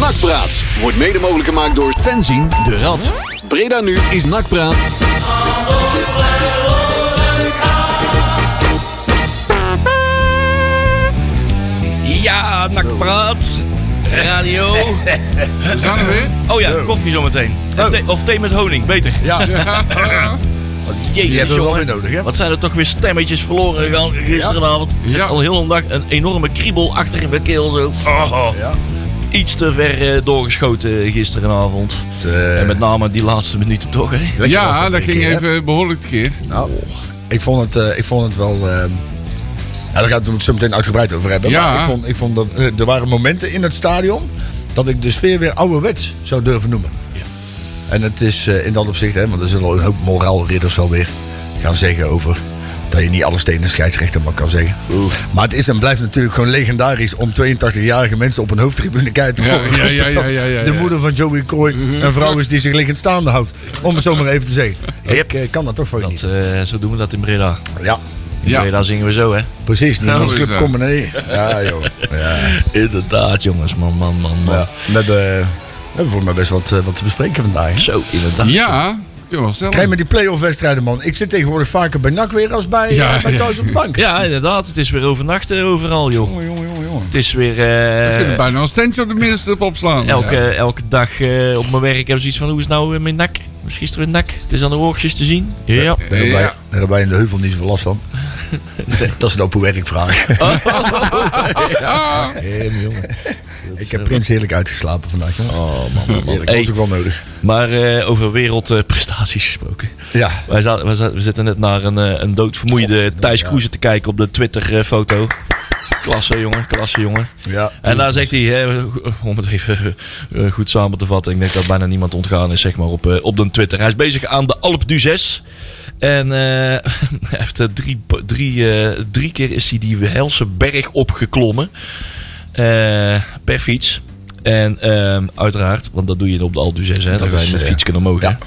Nakpraat wordt mede mogelijk gemaakt door Fenzin de Rad. Breda nu is Nakpraat. Ja, nakpraat. Radio. Gaan we weer? Oh ja, koffie zometeen. Thee- Of thee met honing, beter. Ja, Jezus, die hebben we wel weer nodig, hè? Wat zijn er toch weer stemmetjes verloren gegaan gisteravond. Ik zit Ja. al heel een dag een enorme kriebel achter in mijn keel zo. Oh, Ja. Iets te ver eh, doorgeschoten gisteravond. Het, eh, En met name die laatste minuten toch, hè? Ja, dat ging keer, hè? even behoorlijk tekeer. Nou, ik vond het, eh, ik vond het wel. eh, ja, daar gaan we het zo meteen uitgebreid over hebben. Ja. Maar ik vond, ik vond dat, er waren momenten in het stadion dat ik de sfeer weer ouderwets zou durven noemen. En het is eh, in dat opzicht, hè, want er zullen een hoop moraalridders wel weer gaan zeggen over dat je niet alles tegen de scheidsrechter maar kan zeggen. Maar het is en blijft natuurlijk gewoon legendarisch om 82-jarige mensen op een hoofdtribune kijken te Ja, horen. ja, ja, ja, ja, ja, De moeder van Joey Coy een vrouw is die zich liggend staande houdt. Om het zo maar even te zeggen. Ik eh, kan dat toch voor je Dat, niet. eh, zo doen we dat in Breda. Ja. In Ja. Breda zingen we zo, hè? Precies, niet zo Club. Comedy. Ja, joh. Ja. Inderdaad, jongens. Man, man, man, man. Ja. We, hebben, we hebben voor mij best wat, eh, wat te bespreken vandaag. hè? Zo, inderdaad. Ja, stellen. Krijg met die play-off wedstrijden, man. Ik zit tegenwoordig vaker bij NAC weer als bij, Ja, eh, bij ja. thuis op de bank. Ja, inderdaad. Het is weer overnachten overal, joh. Jongen, jongen, jongen, jongen. Het is weer... We kunnen eh bijna een standje op de middenstip opslaan. elke, Ja. elke dag eh, op mijn werk hebben ze iets van... Hoe is het nou eh, met nak? Was gisteren nak? Het is aan de oogjes te zien. Ja. Ja. daar hebben wij in de heuvel niet zoveel last van. Dat is nou op uw werk vragen. Ah, Heem, jongen. Ik heb Prins heerlijk uitgeslapen vandaag, jongen. Oh, man, man, man. Hey, was ook wel nodig. maar eh, over wereldprestaties gesproken. Ja. Wij, za- wij za- we zitten net naar een, eh, een doodvermoeide Thijs ja. Kroeze te kijken op de Twitter-foto. Klasse, jongen. Klasse, jongen. ja. En daar zegt hij, om het even eh, goed samen te vatten, ik denk dat bijna niemand ontgaan is, zeg maar, op, eh, op de Twitter. Hij is bezig aan de Alpe d'Huez. En eh, hij heeft eh, drie, drie, eh, drie keer is hij die Helse berg opgeklommen. Eh, per fiets. En ehm, uiteraard, want dat doe je op de Alpe d'Huez, hè. Dat is, met eh, fiets kunnen omhoog. hè. ja.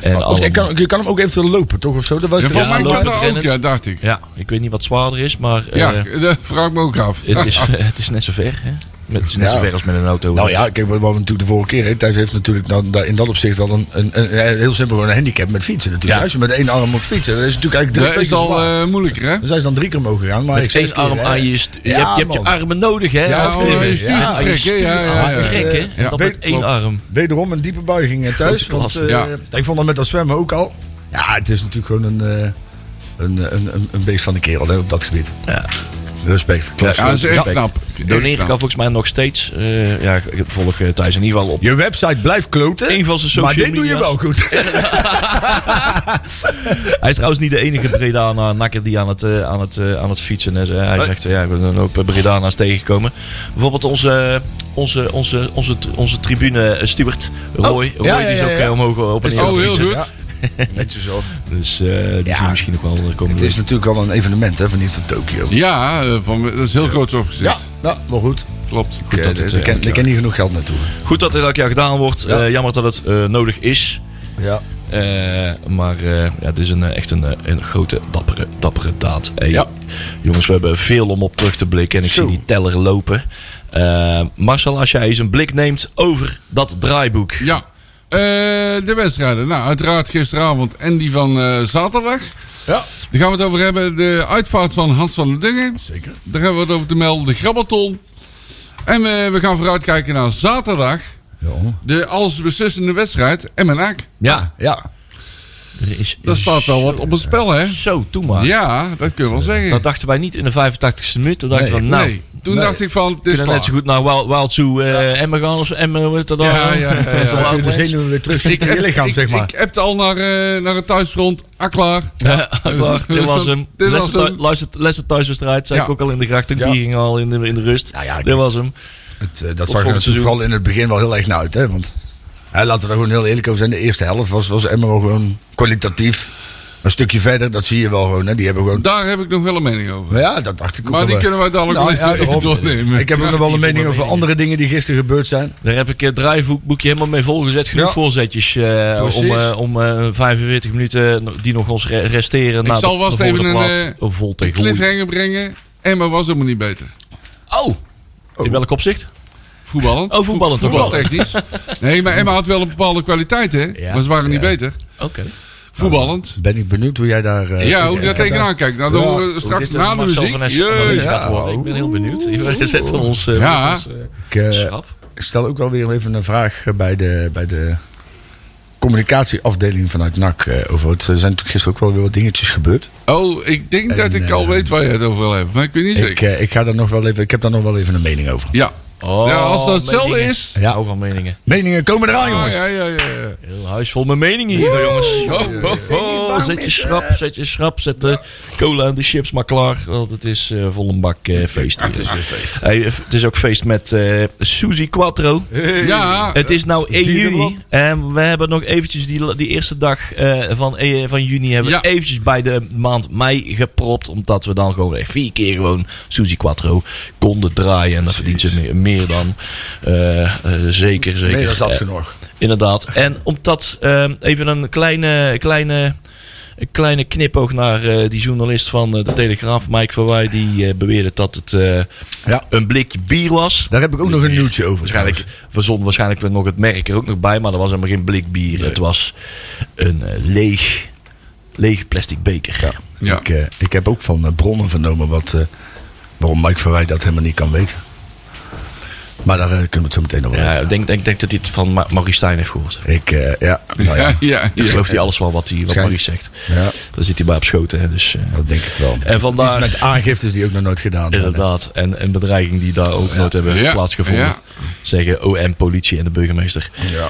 En Of je, kan, je kan hem ook eventueel lopen, toch? Of zo? Dat was ja, de volgens mij Ja, kan dat ook, ja, dacht ik. Ja, ik weet niet wat zwaarder is, maar eh, Ja, dat vraag ik me ook af. het, is, het is net zo ver. Hè? Met- Het is net Ja. zo ver als met een auto. Nou ja, kijk, wat we natuurlijk de vorige keer. hè, Thijs heeft natuurlijk daar- in dat opzicht wel een, een, een, een- heel simpel een handicap met fietsen natuurlijk. Ja. Als je met één arm moet fietsen, dat is natuurlijk eigenlijk Dat is keer al eh, moeilijker, hè? Dan zijn ze dan drie keer omhoog gegaan. Maar ik Met zeg één arm keer, hè. aan je... je, Ja, hebt, je hebt je armen nodig, hè? Ja, je stuurt. En dat met één arm. Wederom een diepe buiging thuis. Want, klasse. eh, Ja. Ik vond dat met dat zwemmen ook al. Ja, het is natuurlijk gewoon een, eh, een, een, een, een beest van de kerel hè, op dat gebied. Ja. Respect. Ja, Ja, dat is echt knap. Doneren kan volgens mij nog steeds. eh, ja, ik volg eh, Thijs in ieder geval op Je website blijft kloten. een van zijn maar social dit doe je wel goed. Hij is trouwens niet de enige Bredana nakker die aan het, eh, aan het, aan het fietsen is. Hij zegt, ja, ik ben een hoop Bredana's tegengekomen. Bijvoorbeeld onze, onze, onze, onze, onze tribune eh, steward, Roy. Roy ja, die is ook omhoog op en Is neer Oh, het heel goed. Net zo. Dus eh, die Ja. misschien ook wel de komende Het is natuurlijk wel een evenement, hè, van niet van Tokio. Ja, eh, van, dat is heel groot opgezet. Ja, nou, maar goed. Klopt. Goed Ik, dat eh, het, eh, ken- er ken niet genoeg geld naartoe. Goed dat dit elk jaar gedaan wordt. Ja. Eh, jammer dat het eh, nodig is. Ja. Eh, maar eh, ja, het is een, eh, echt een, eh, een grote, dappere, dappere daad. Hey, Ja. Jongens, we hebben veel om op terug te blikken. En ik Zo. zie die teller lopen. Eh, Marcel, als jij eens een blik neemt over dat draaiboek. Ja. Eh, de wedstrijden. Nou, uiteraard gisteravond en die van eh, zaterdag. Ja. Daar gaan we het over hebben. De uitvaart van Hans van der Dungen. Zeker. Daar hebben we het over te melden. De Grabbelton. En eh, we gaan vooruitkijken naar zaterdag. Ja. De alles beslissende wedstrijd. MNAC. Ja, Ja. Er is Daar staat wel wat op het spel, hè? Zo, toen maar. Ja, dat kun je wel zeggen. Dat dachten wij niet in de 85ste minuut. Toen dachten we Nee, van, nou, nee, toen nee. dacht ik van, het we is kunnen net zo goed naar Wild, Wild Zoo eh Emmen gaan. Of Emmen, hoe heet dat dan? Ja, ja, ja, ja. De ouderwets. zenuwen weer terug in je lichaam, ik, zeg maar. Ik heb al naar, eh, naar het thuisfront. Ah, klaar. Ja, dit was hem. Dit was hem. Leicester thuiswedstrijd, zei Ja. ik ook al in de gracht. En Ja. die ging al in de, in de rust. Ja, ja, dit was hem. Het, eh, dat zag er vooral in het begin wel heel erg naar uit. Hè? Want hè, laten we daar gewoon heel eerlijk over zijn. De eerste helft was, was Emma wel gewoon kwalitatief. Een stukje verder, dat zie je wel gewoon. Hè? Die hebben gewoon... Daar heb ik nog wel een mening over. Maar ja, dat dacht ik ook Maar die kunnen wij dadelijk Nou, ja, even doornemen. Ik heb ook nog wel een mening over andere dingen die gisteren gebeurd zijn. Daar heb ik het draaiboekje helemaal mee volgezet. Genoeg Ja. voorzetjes eh, om, eh, om eh, 45 minuten die nog ons re- resteren. Ik naar zal de, wel even volgende een, eh, oh, Een cliffhanger brengen. Emma was helemaal niet beter. Oh, in welk opzicht? Voetballend. Oh, voetballend toch wel. Voetbaltechnisch. Nee, maar Emma had wel een bepaalde kwaliteit, hè? Ja. Maar ze waren niet beter. Oké. Voetballend. Ben ik benieuwd hoe jij daar... eh, Ja, hoe ik- je daar tegenaan kijkt. Nou, dan Ja. horen we Hoe straks eh, na de muziek. Ik ben heel benieuwd. We zetten ons uh, Ja. ons, eh, Ik, eh, schrap. ik stel ook wel weer even een vraag eh, bij de, bij de communicatieafdeling vanuit NAC. eh, over het, er zijn natuurlijk gisteren ook wel weer wat dingetjes gebeurd. Oh, ik denk En, dat ik al eh, weet waar je het over wil hebben. Maar ik weet niet Ik, zeker. eh, ik, ga daar nog wel even, ik heb daar nog wel even een mening over. Ja. Oh, ja, als dat hetzelfde meningen. is. Ja, van meningen. Meningen komen eraan, Ah, jongens. ja, ja, ja, ja. Heel huis vol met meningen hier, jongens. Ho, ho, ho. Zet je schrap, zet je schrap, zet de cola en de chips maar klaar. Want het is eh, vol een bak eh, feest. Het is weer feest. het is ook feest met eh Suzy Quattro. Ja, Het is nou 1 vierde juni. En we hebben nog eventjes die, die eerste dag eh, van, eh, van juni hebben we eventjes bij de maand mei gepropt. Omdat we dan gewoon echt vier keer gewoon Suzy Quattro konden draaien. En dat verdient ze meer, meer dan. eh, eh, zeker, zeker. Nee, dat is dat Eh, genoeg. Inderdaad. En omdat ehm, even een kleine, kleine, een kleine knipoog naar eh, die journalist van de Telegraaf, Mike Verwij, die eh, beweerde dat het eh, Ja. een blikje bier was. Daar heb ik ook nog een nieuwtje over. Waarschijnlijk verzon waarschijnlijk nog het merk er ook nog bij, maar er was helemaal geen blik bier. Het was een leeg, leeg plastic beker. Ja. Ik, eh, ik heb ook van bronnen vernomen wat, eh, waarom Mike Verwij dat helemaal niet kan weten. Maar daar eh, kunnen we het zo meteen over Ja, hebben. ik denk, denk, denk dat hij het van Ma- Maurice Stijn heeft gehoord. Ik, eh, ja, nou ja, ja, ja, gelooft hij alles wel wat, hij, wat. Maurice zegt. ja, Daar zit hij bij op schoten. Hè, dus, eh, dat denk ik wel. en vandaar... Iets met aangiftes die ook nog nooit gedaan zijn. Inderdaad. En een bedreiging die daar ook nooit hebben Ja. plaatsgevonden. Ja. Zeggen OM, politie en de burgemeester. Ja.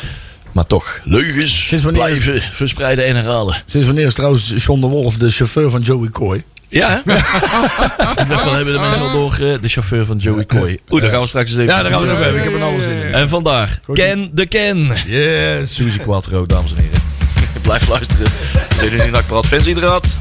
Maar toch, leugens Sinds wanneer- blijven verspreiden en herhalen. Sinds wanneer is trouwens John de Wolf de chauffeur van Joey Coy? Ja, hè? Ik dacht, dan hebben de mensen al door eh, de chauffeur van Joey Coy. Oeh, daar gaan we straks eens even... Ja, daar gaan we nog hebben. Ik heb er alles ja, in. En vandaar, Ken de Ken. Yes. Suzy Quattro, dames en heren. Blijf luisteren. Reden in Akparat Fans inderdaad.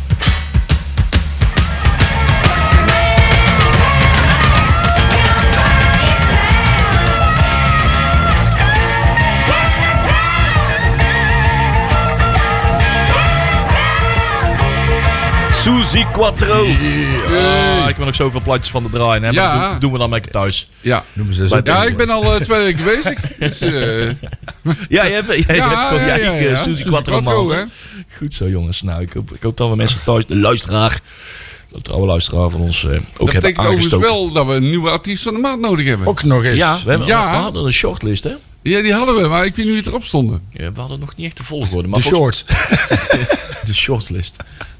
Suzy Quattro. Ah, ik wil nog zoveel plaatjes van de draaien. Hè, maar Ja. dat doen, doen we dan lekker thuis. Ja. Noemen ze zo. Ja, ik ben al eh, twee weken bezig. Dus, eh, Ja, je hebt, jij hebt gewoon je eigen Suzy Suzy Quattro Quattro, maand, hè? Goed zo, jongens. Nou, ik hoop, ik hoop dat we mensen thuis, de luisteraar, de trouwe luisteraar van ons, eh, ook Dat hebben betekent overigens aangestoken. wel dat we een nieuwe artiest van de maand nodig hebben. Ook nog eens. Ja, we, hebben, Ja. we hadden een shortlist, hè? Ja, die hadden we, maar ik weet niet wie erop stonden. Ja, we hadden nog niet echt de volgorde. Maar De shorts. De shortlist.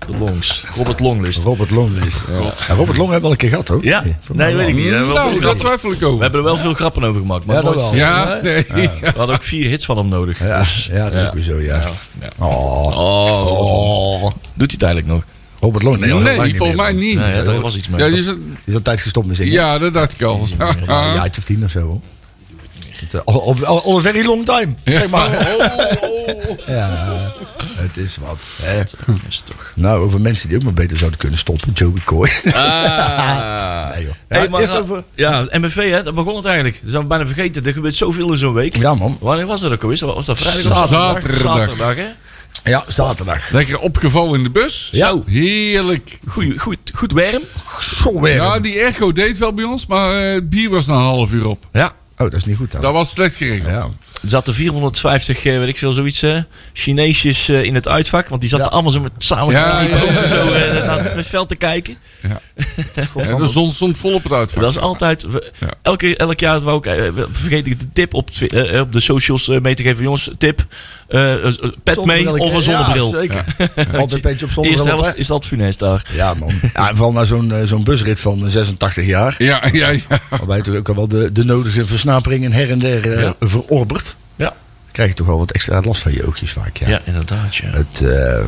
De longs. Robert Longlist. Robert Longlist. Ja, Robert Long hebben we wel een keer gehad, hoor. Ja? Nee, weet ik niet. We hebben, wel Nou, daar grappen. twijfel ik we over. hebben er wel veel grappen over gemaakt. Maar Ja, dat nooit- wel. Ja, nee. we hadden ook vier hits van hem nodig. Ja, Dus, ja, dat is ook weer zo, ja. ja. Oh. Oh, Doet hij het eigenlijk nog? Robert Long, nee, al Nee, volgens meer, mij niet. Nee, ja, er was iets mee. Ja, die is, al tijd gestopt met zingen. ja, dat dacht ik al. Een jaartje of tien of zo, hoor. Het, eh, Al, al, al a very long time. Kijk maar. Ja, het is wat. Hè. Is toch. Nou, over mensen die ook maar beter zouden kunnen stoppen. Joey Coy. Ah. Nee, joh. Hey, Ja, maar, eerst over... Ja, MBV, hè, dat begon het eigenlijk. Dat zijn we bijna vergeten. Er gebeurt zoveel in zo'n week. Ja, man. Wanneer was dat ook alweer? Was dat vrijdag of Zaterdag. Zaterdag, hè? Ja, zaterdag. Lekker opgevallen in de bus. Ja. Zo, heerlijk. Goed, goed, goed werm. Zo weer. Ja, die airco deed wel bij ons, maar eh, het bier was na een half uur op. Ja. Oh, dat is niet goed dan. Dat was slecht geregeld. Ja. Er zaten 450, eh, weet ik veel, zoiets, eh Chineesjes eh, in het uitvak. Want die zaten Ja. allemaal zo met samen Ja, ja, ja, zo eh, naar het veld te kijken. En de zon stond vol op het uitvak. Dat is altijd... we- Ja. elke, elk jaar wou ik, eh, vergeet ik de tip op, eh, op de socials mee te geven. Jongens, tip. Eh, eh, pet mee of een zonnebril. Ja, zeker. Altijd een beetje op zonnebril. helft is dat funest daar. Ja, man. Ja, en vooral na zo'n eh, zo'n busrit van eh, 86 jaar. Ja, ja, ja. Waarbij je toch ook al wel de, de nodige versnaperingen her en der eh, Ja. verorbert. Ja. krijg je toch wel wat extra last van je oogjes vaak. Ja. Ja, inderdaad. Ja. Het, eh,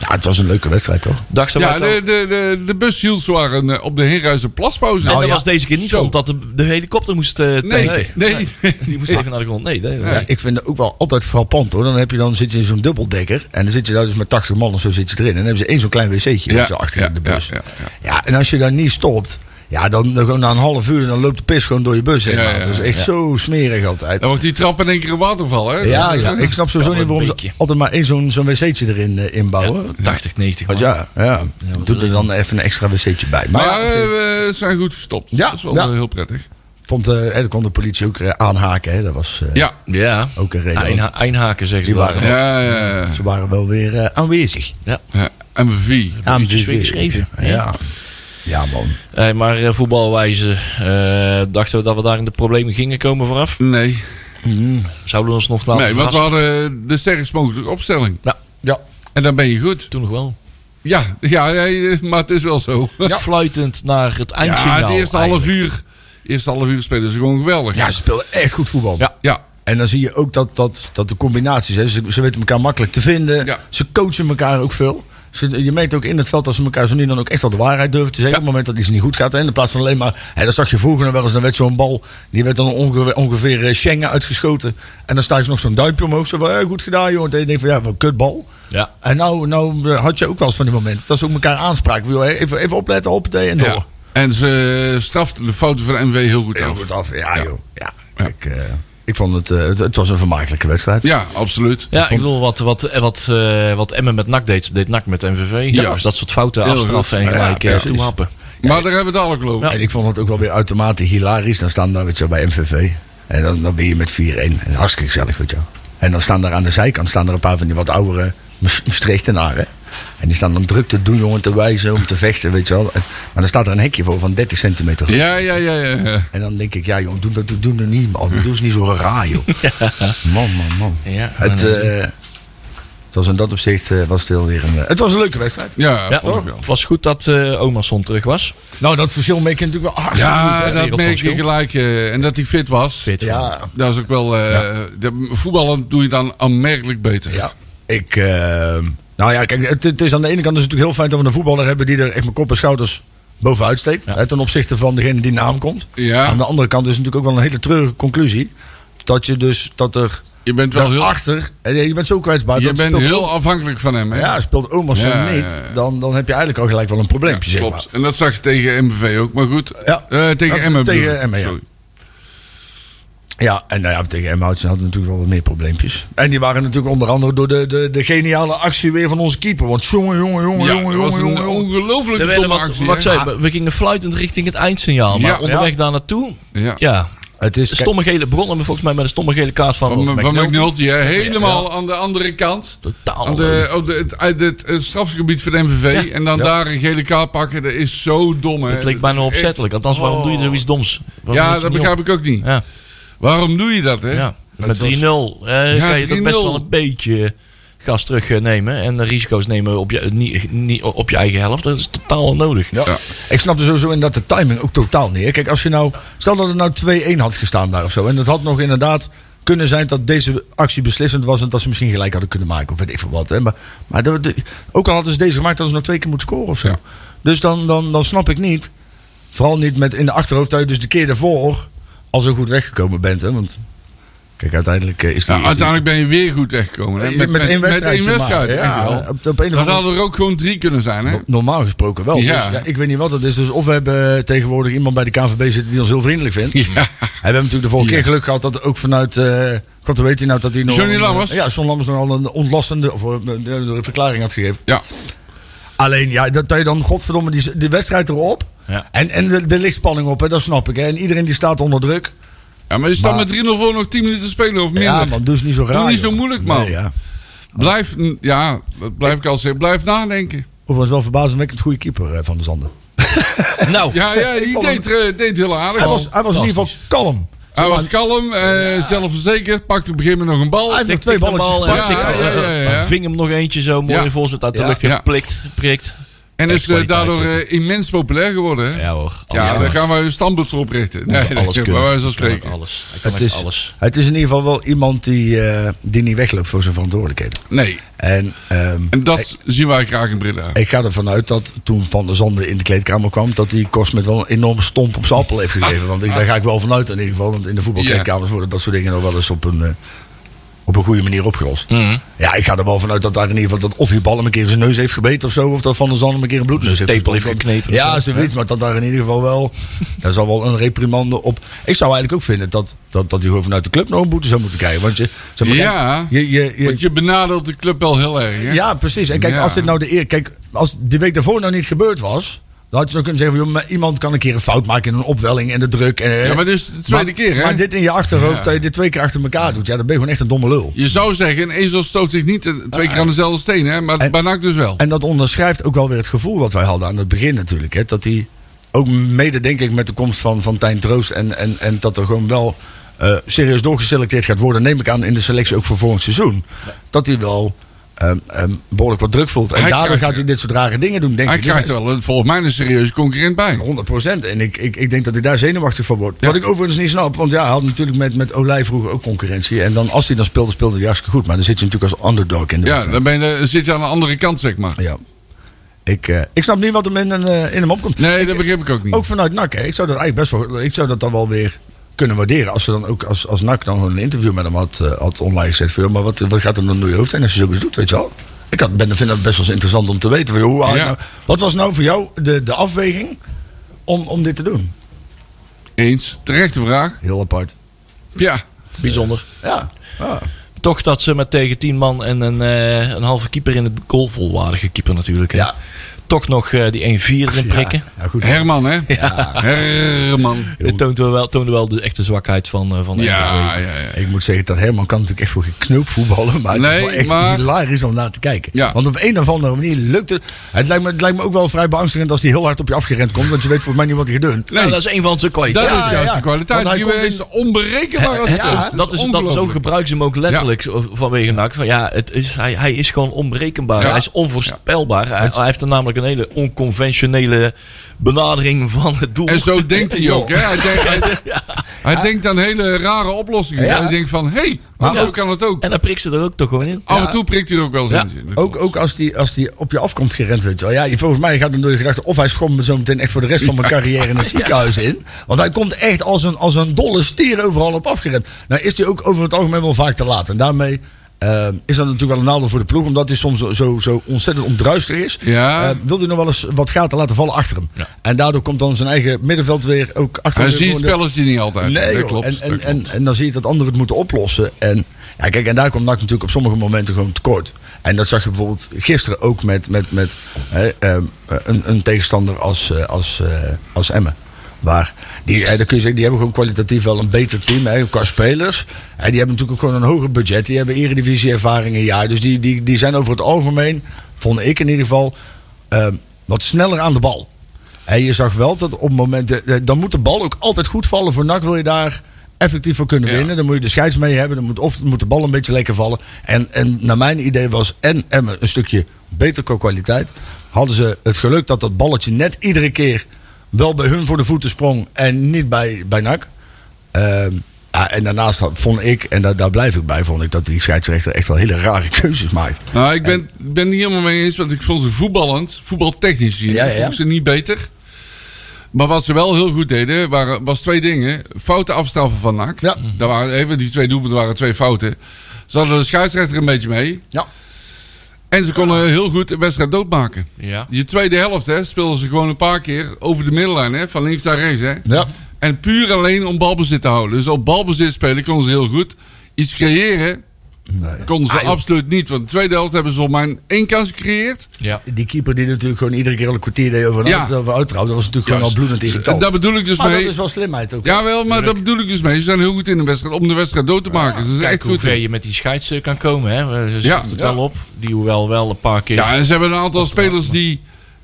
ja, het was een leuke wedstrijd, toch? Dacht Ja, de, de, de, de bus hield zwaar een, eh, op de Heerhuizen plaspauze. En Oh, dat ja. was deze keer niet Zo. omdat de, de helikopter moest eh tanken. nee, nee, nee. Die moest even naar de grond. Nee, nee, nee. Ja, ik vind het ook wel altijd frappant hoor. Dan, heb je dan zit je in zo'n dubbeldekker. En dan zit je daar dus met 80 man of zo zit je erin. En dan hebben ze één zo'n klein wc'tje Ja, zo achter ja, in de bus. ja, Ja, ja, ja. en als je daar niet stopt. Ja, dan, dan gewoon na een half uur dan loopt de pis gewoon door je bus heen. Ja, dat is echt ja. zo smerig altijd. Dan wordt die trap in één keer een waterval, hè? Ja, ja, ik snap sowieso niet waarom ze altijd maar één zo'n zo'n wc'tje erin eh, inbouwen. Ja, 80, 90 Want ja, ja, wat doe er je dan even een extra wc'tje bij. Maar, Maar ja, eh, we zijn goed gestopt. Ja, dat is wel ja. eh, heel prettig. vond, eh, daar kon de politie ook eh, aanhaken. Hè. Dat was eh, Ja. Ja. ook een reden. Einha- Einhaken zeggen ze waren- Ja, ja, ja. Ze waren wel weer eh, aanwezig. ja. Ja, uurtjes weer geschreven. Ja. Ja, man. Hey, maar eh, voetbalwijze, eh, dachten we dat we daar in de problemen gingen komen vooraf? Nee. Zouden we ons nog laten Nee, want we hadden de sterkst mogelijke opstelling. Ja. En dan ben je goed. Toen nog wel. Ja, ja, ja, maar het is wel zo. Fluitend naar het Ja, eindsignaal. het eerste half uur, eerste half uur spelen ze gewoon geweldig. ja, ze speelden echt goed voetbal. Ja. ja. En dan zie je ook dat, dat, dat de combinaties, hè, ze, ze weten elkaar makkelijk te vinden. Ja. Ze coachen elkaar ook veel. Ze, je merkt ook in het veld dat ze elkaar zo nu dan ook echt wel de waarheid durven te zeggen. Op het moment dat iets niet goed gaat. In plaats van alleen maar. Hè, dat zag je vroeger nog wel eens. Dan werd zo'n bal. Die werd dan ongeveer, ongeveer eh, Schengen uitgeschoten. En dan staat je nog zo'n duimpje omhoog. Zo van, eh, goed gedaan joh. En je denkt van ja, wat een kutbal. Ja. En nou, nou eh, had je ook wel eens van die momenten. Dat ze ook elkaar aanspraken. Even, even opletten, op en door. ja. En ze straften de fouten van MW heel goed Heel af. goed af. Ja, joh. Ja, kijk, ik vond het, eh, het. Het was een vermakelijke wedstrijd. Ja, absoluut. Ja, ik vond- bedoel, wat, wat, eh, wat, eh, wat Emmen met NAC deed, deed NAC met MVV. Ja. Dat soort fouten Heel afstraffen en gelijk Ja, eh, toehappen. Maar daar hebben we het al over. Ja. En ik vond het ook wel weer uitermate hilarisch. Dan staan daar weet je, bij MVV. En dan, dan ben je met 4-1. En hartstikke gezellig, weet je wel. En dan staan daar aan de zijkant staan er een paar van die wat oudere Maastrechtenaren. En die staan dan druk te doen, jongen, te wijzen, om te vechten, weet je wel. En- Maar dan staat er een hekje voor van 30 centimeter. Ja, ja, ja, ja. ja. En dan denk ik, ja jongen, doe dat doe, doe, dat niet, man. Doe eens niet zo raar, joh. Man, man, man. Ja, Het, en, eh, eh, het was in dat opzicht eh, was het heel weer een... eh, het was een leuke wedstrijd. Ja, ja, vond ik wel. het was goed dat eh Omerson terug was. Nou, dat verschil merk je natuurlijk wel hartstikke Ja, dat merk je gelijk. eh, en dat hij fit was. Fit van. Ja, Dat is ook wel... eh de, voetballen doe je dan aanmerkelijk beter. Ja, ik. Nou ja, kijk, het, het is aan de ene kant is het natuurlijk heel fijn dat we een voetballer hebben die er echt met kop en schouders bovenuit steekt. Ja. Hè, ten opzichte van degene die naam komt. Ja, Aan de andere kant is het natuurlijk ook wel een hele treurige conclusie. Dat je dus, dat er je bent wel heel... achter, je bent zo kwetsbaar. Je bent heel afhankelijk van hem, hè? Ja, speelt Omerson Ja, niet, dan, dan heb je eigenlijk al gelijk wel een probleempje, zeg klopt. maar. En dat zag je tegen MVV ook, maar goed. Ja. Eh, tegen Emmen. tegen. Emmen. Sorry. Ja, en nou ja, tegen Emhoutsen hadden we natuurlijk wel wat meer probleempjes. En die waren natuurlijk onder andere door de, de, de geniale actie weer van onze keeper. Want jongen, jongen, jongen, Ja, jongen, jongen, jongen, ongelooflijk domme wat, actie. wat hè? zei, we- we gingen fluitend richting het eindsignaal. Maar Ja. onderweg Ja. daar naartoe, Ja. ja. Het is, De stomme gele begonnen we volgens mij met een stomme gele kaart van, Van, van McNulty. McNulty, hè? helemaal aan de andere kant. Totaal. Aan de, op de, het, het, het strafgebied van de MVV. En dan Ja. daar een gele kaart pakken, dat is zo dom. Hè? het leek bijna opzettelijk. Althans, waarom Oh. doe je zoiets doms? Ja, dat begrijp op? ik ook niet. Ja, Waarom doe je dat, hè? ja. Met was- 3-0 eh, Ja, kan je toch best 3-0. wel een beetje gas terugnemen. En de risico's nemen op je, niet, niet op je eigen helft. Dat is totaal onnodig. Ja. Ja. Ik snap er sowieso in dat de timing ook totaal niet. hè. Kijk, als je nou. Stel dat het nou 2-1 had gestaan daar of zo. En het had nog inderdaad kunnen zijn dat deze actie beslissend was. En dat ze misschien gelijk hadden kunnen maken. Of weet ik veel wat. Hè. Maar, maar de- de- ook al hadden ze deze gemaakt, hadden ze nog twee keer moeten scoren of zo. Ja. Dus dan, dan, dan snap ik niet. Vooral niet met in de achterhoofd dat je dus de keer daarvoor al zo goed weggekomen bent. Hè. Want kijk, uiteindelijk eh, is die. Ja, is die- uiteindelijk ben je weer goed weggekomen. Hè? met, één wedstrijd. Met één wedstrijd. Ja, op, op een of Dat hadden er ook gewoon drie kunnen zijn, hè? No- Normaal gesproken wel. Ja. Dus, ja, ik weet niet wat het is. Dus of we hebben tegenwoordig iemand bij de KNVB zitten die ons heel vriendelijk vindt. Ja. En we hebben natuurlijk de vorige keer geluk gehad dat ook vanuit... eh God, hoe weet hij nou dat hij nog... Johnny Lammers? eh, Ja, John Lammers nogal een ontlastende of, een verklaring had gegeven. Ja. Alleen, ja, dat, dat je dan godverdomme die, die wedstrijd erop... Ja. En, en de, de lichtspanning op, hè, dat snap ik. Hè. En iedereen die staat onder druk. ja, maar je staat Maar- met 3-0 voor nog 10 minuten te spelen of minder. Ja, man, doe eens niet zo raar. niet joh. zo moeilijk, man. Nee, ja. Blijf, ja, dat blijf ik al zeggen. Blijf nadenken. Overigens wel verbazingwekkend goede keeper eh, van de Zanden. Nou, Ja, ja die deed, eh, deed heel aardig. Hij was, hij was in ieder geval kalm. Hij was kalm, eh, zelfverzekerd, pakte op een gegeven moment nog een bal. Hij heeft nog twee balletjes bal en gepakt. tik- Ja, ja, ja, ja. ving hem nog eentje zo mooi Ja. voorzet uit de Ja. lucht geplikt, prikt. En is eh, daardoor eh, immens populair geworden. hè? Ja hoor. Ja, daar gaan we een standbeeld voor oprichten. Nee, Alles, alles kunnen. Hij kan spreken. Alles. Het is, alles. het is in ieder geval wel iemand die, eh, die niet wegloopt voor zijn verantwoordelijkheden. Nee, En, ehm, en dat zien wij graag in Breda. Ik ga ervan uit dat toen Van der Zanden in de kleedkamer kwam, dat hij Kost met wel een enorme stomp op zijn appel heeft gegeven. Want ik, daar ga ik wel vanuit in ieder geval. Want in de voetbalkleedkamers worden dat soort dingen nog wel eens op een, eh, op een goede manier opgelost. Mhm. Ja, ik ga er wel vanuit dat daar in ieder geval, dat of die bal een keer zijn neus heeft gebeten of zo. Of dat Van der Zanden hem een keer een bloedneus heeft tepel heeft geknepen Ja, zo. zoiets. Maar dat daar in ieder geval wel, daar zal wel een reprimande op. Ik zou eigenlijk ook vinden dat, dat, dat hij gewoon vanuit de club nog een boete zou moeten krijgen. Want je, zeg maar, Ja, je, je, je, want je benadeelt de club wel heel erg. Hè? ja, precies. En kijk, Ja. als dit nou de eer. Kijk, als die week daarvoor nou niet gebeurd was. Dan had je zo kunnen zeggen, van, joh, iemand kan een keer een fout maken in een opwelling en de druk. En, Ja, maar dit is de tweede maar, keer, hè? Maar dit in je achterhoofd, Ja. dat je dit twee keer achter elkaar doet. Ja, dan ben je gewoon echt een domme lul. Je zou zeggen, een ezel stoot zich niet eh, twee keer aan dezelfde steen, hè? Maar En- dus wel. En dat onderschrijft ook wel weer het gevoel wat wij hadden aan het begin natuurlijk. Hè, dat hij ook mede denk ik met de komst van, van Tijn Troost en, en, en dat er gewoon wel eh, serieus doorgeselecteerd gaat worden, neem ik aan in de selectie ook voor volgend seizoen. Dat hij wel ehm, behoorlijk wat druk voelt. En Hij daardoor krijgt- gaat hij dit soort rare dingen doen, denk Hij ik. Dus krijgt er wel volgens mij een serieuze concurrent bij. 100 procent. En ik, ik, ik denk dat hij daar zenuwachtig van wordt. Ja. Wat ik overigens niet snap. Want ja, hij had natuurlijk met, met Olij vroeger ook concurrentie. En dan, als hij dan speelde, speelde hij hartstikke goed. Maar dan zit je natuurlijk als underdog in de Ja, wedstrijd. dan, ben je, dan zit je aan de andere kant, zeg maar. Ja. Ik, eh, ik snap niet wat hem in, eh, in hem opkomt. Nee, dat begrijp ik ook niet. Ook vanuit NAC. Hè. Ik zou dat eigenlijk best wel. Ik zou dat dan wel weer kunnen waarderen. Als ze dan ook als, als NAC dan gewoon een interview met hem had, eh, had online gezet. Van, maar wat, wat gaat er dan door je hoofd heen als je zoiets doet, weet je wel? Ik had, ben, vind dat best wel eens interessant om te weten. Van, hoe, Ja. nou, wat was nou voor jou de, de afweging om, om dit te doen? Eens. Terechte vraag. Heel apart. Ja. Bijzonder. Ja. ja. Toch dat ze met tegen 10 man en een, eh, een halve keeper in het goal, volwaardige keeper natuurlijk. hè. Ja. Toch nog eh, die 1-4 erin prikken. Ja, ja, goed. Herman, hè? Herman. Dit toont wel, toonde wel de echte zwakheid van, eh, van Ja, ja, ja. Ik moet zeggen dat Herman kan natuurlijk echt voor geen knoop voetballen. Maar het Nee, is wel echt maar- hilarisch om naar te kijken. Ja. Want op een of andere manier lukt het. Het lijkt, me, het lijkt me ook wel vrij beangstigend als hij heel hard op je afgerend komt. Want je weet volgens mij niet wat hij gaat doen. Nou, dat is een van zijn Dat kwaliteiten. is ja, juist ja. de kwaliteit. Want hij Die komt is onberekenbaar als Het- het het- is. dat is, dat, zo gebruiken ze hem ook letterlijk vanwege NAC. Van, ja, het is, hij, hij is gewoon onberekenbaar. Ja. Hij is onvoorspelbaar. Hij, hij heeft er namelijk een hele onconventionele benadering van het doel. En zo denkt hij ook, hè? Hij, denkt, hij, hij denkt aan hele rare oplossingen. Ja. Hij denkt van, hé, hey, Maar ook- kan het ook. En dan prikt ze er ook toch gewoon in. Af en toe prikt hij er ook wel eens Ja. in. Ook, ook als hij als die op je afkomt gerend, weet je wel. Ja, je- volgens mij gaat dan door je gedachte of hij schomt me zo meteen echt voor de rest van mijn carrière in het ziekenhuis in. Want hij komt echt als een, als een dolle stier overal op afgerend. Nou is hij ook over het algemeen wel vaak te laat. En daarmee eh, is dat natuurlijk wel een nadeel voor de ploeg. Omdat hij soms zo, zo, zo ontzettend ontruistig is. Ja. Eh, wil hij nog wel eens wat gaten laten vallen achter hem. Ja. En daardoor komt dan zijn eigen middenveld weer ook achter Hij hem. ziet het gewoon de- spelletje niet altijd. Nee, dat klopt. En, dat en, en, klopt. en dan zie je dat anderen het moeten oplossen. En, ja, kijk, en daar komt NAC natuurlijk op sommige momenten gewoon tekort. En dat zag je bijvoorbeeld gisteren ook met, met, met hè, ehm, een, een tegenstander als, eh, als, als Emmen. Waar die, hè, dan kun je zeggen, die hebben gewoon kwalitatief wel een beter team hè, qua spelers. Hè, die hebben natuurlijk ook gewoon een hoger budget. Die hebben eredivisie ervaring een jaar. Dus die, die, die zijn over het algemeen, vond ik in ieder geval, ehm, wat sneller aan de bal. En je zag wel dat op momenten. eh, Dan moet de bal ook altijd goed vallen. Voor NAC wil je daar effectief voor kunnen Ja. winnen. Dan moet je de scheids mee hebben. Dan moet, of moet de bal een beetje lekker vallen. En, en naar mijn idee was en Emmen een stukje beter qua kwaliteit. Hadden ze het geluk dat dat balletje net iedere keer wel bij hun voor de voeten sprong. En niet bij, bij NAC. Ehm, ja, en daarnaast had- vond ik, en daar, daar blijf ik bij, vond ik dat die scheidsrechter echt wel hele rare keuzes maakt. Nou, ik ben, ik ben niet helemaal mee eens, want ik vond ze voetballend, voetbaltechnisch gezien, Ja, ja, ja. vond ik ze niet beter. Maar wat ze wel heel goed deden, waren, was twee dingen. Fouten afstraffen van NAC. Ja. Daar waren, even, die twee doelpunten waren twee fouten. Ze hadden de scheidsrechter een beetje mee. Ja. En ze konden heel goed de wedstrijd doodmaken. Ja. Die tweede helft hè, speelden ze gewoon een paar keer over de middenlijn. Hè, van links naar rechts. Hè. Ja. En puur alleen om balbezit te houden. Dus op balbezit spelen konden ze heel goed. Iets creëren Nee. konden ze Ah, absoluut niet. Want de tweede helft hebben ze volgens mij één kans gecreëerd. Ja. Die keeper die natuurlijk gewoon iedere keer een kwartier deed over een Ja. over. Dat was natuurlijk gewoon al bloedend irritant. Daar bedoel ik dus maar mee. dat is wel slimheid ook. Jawel, maar daar bedoel ik dus mee. Ze zijn heel goed in de wedstrijd om de wedstrijd dood te maken. Ze zijn Kijk echt hoe goed. ver je met die scheids eh, kan komen. Hè. Ze Ja. het Ja. wel op. Die hoewel wel een paar keer... Ja, en ze hebben een aantal spelers die,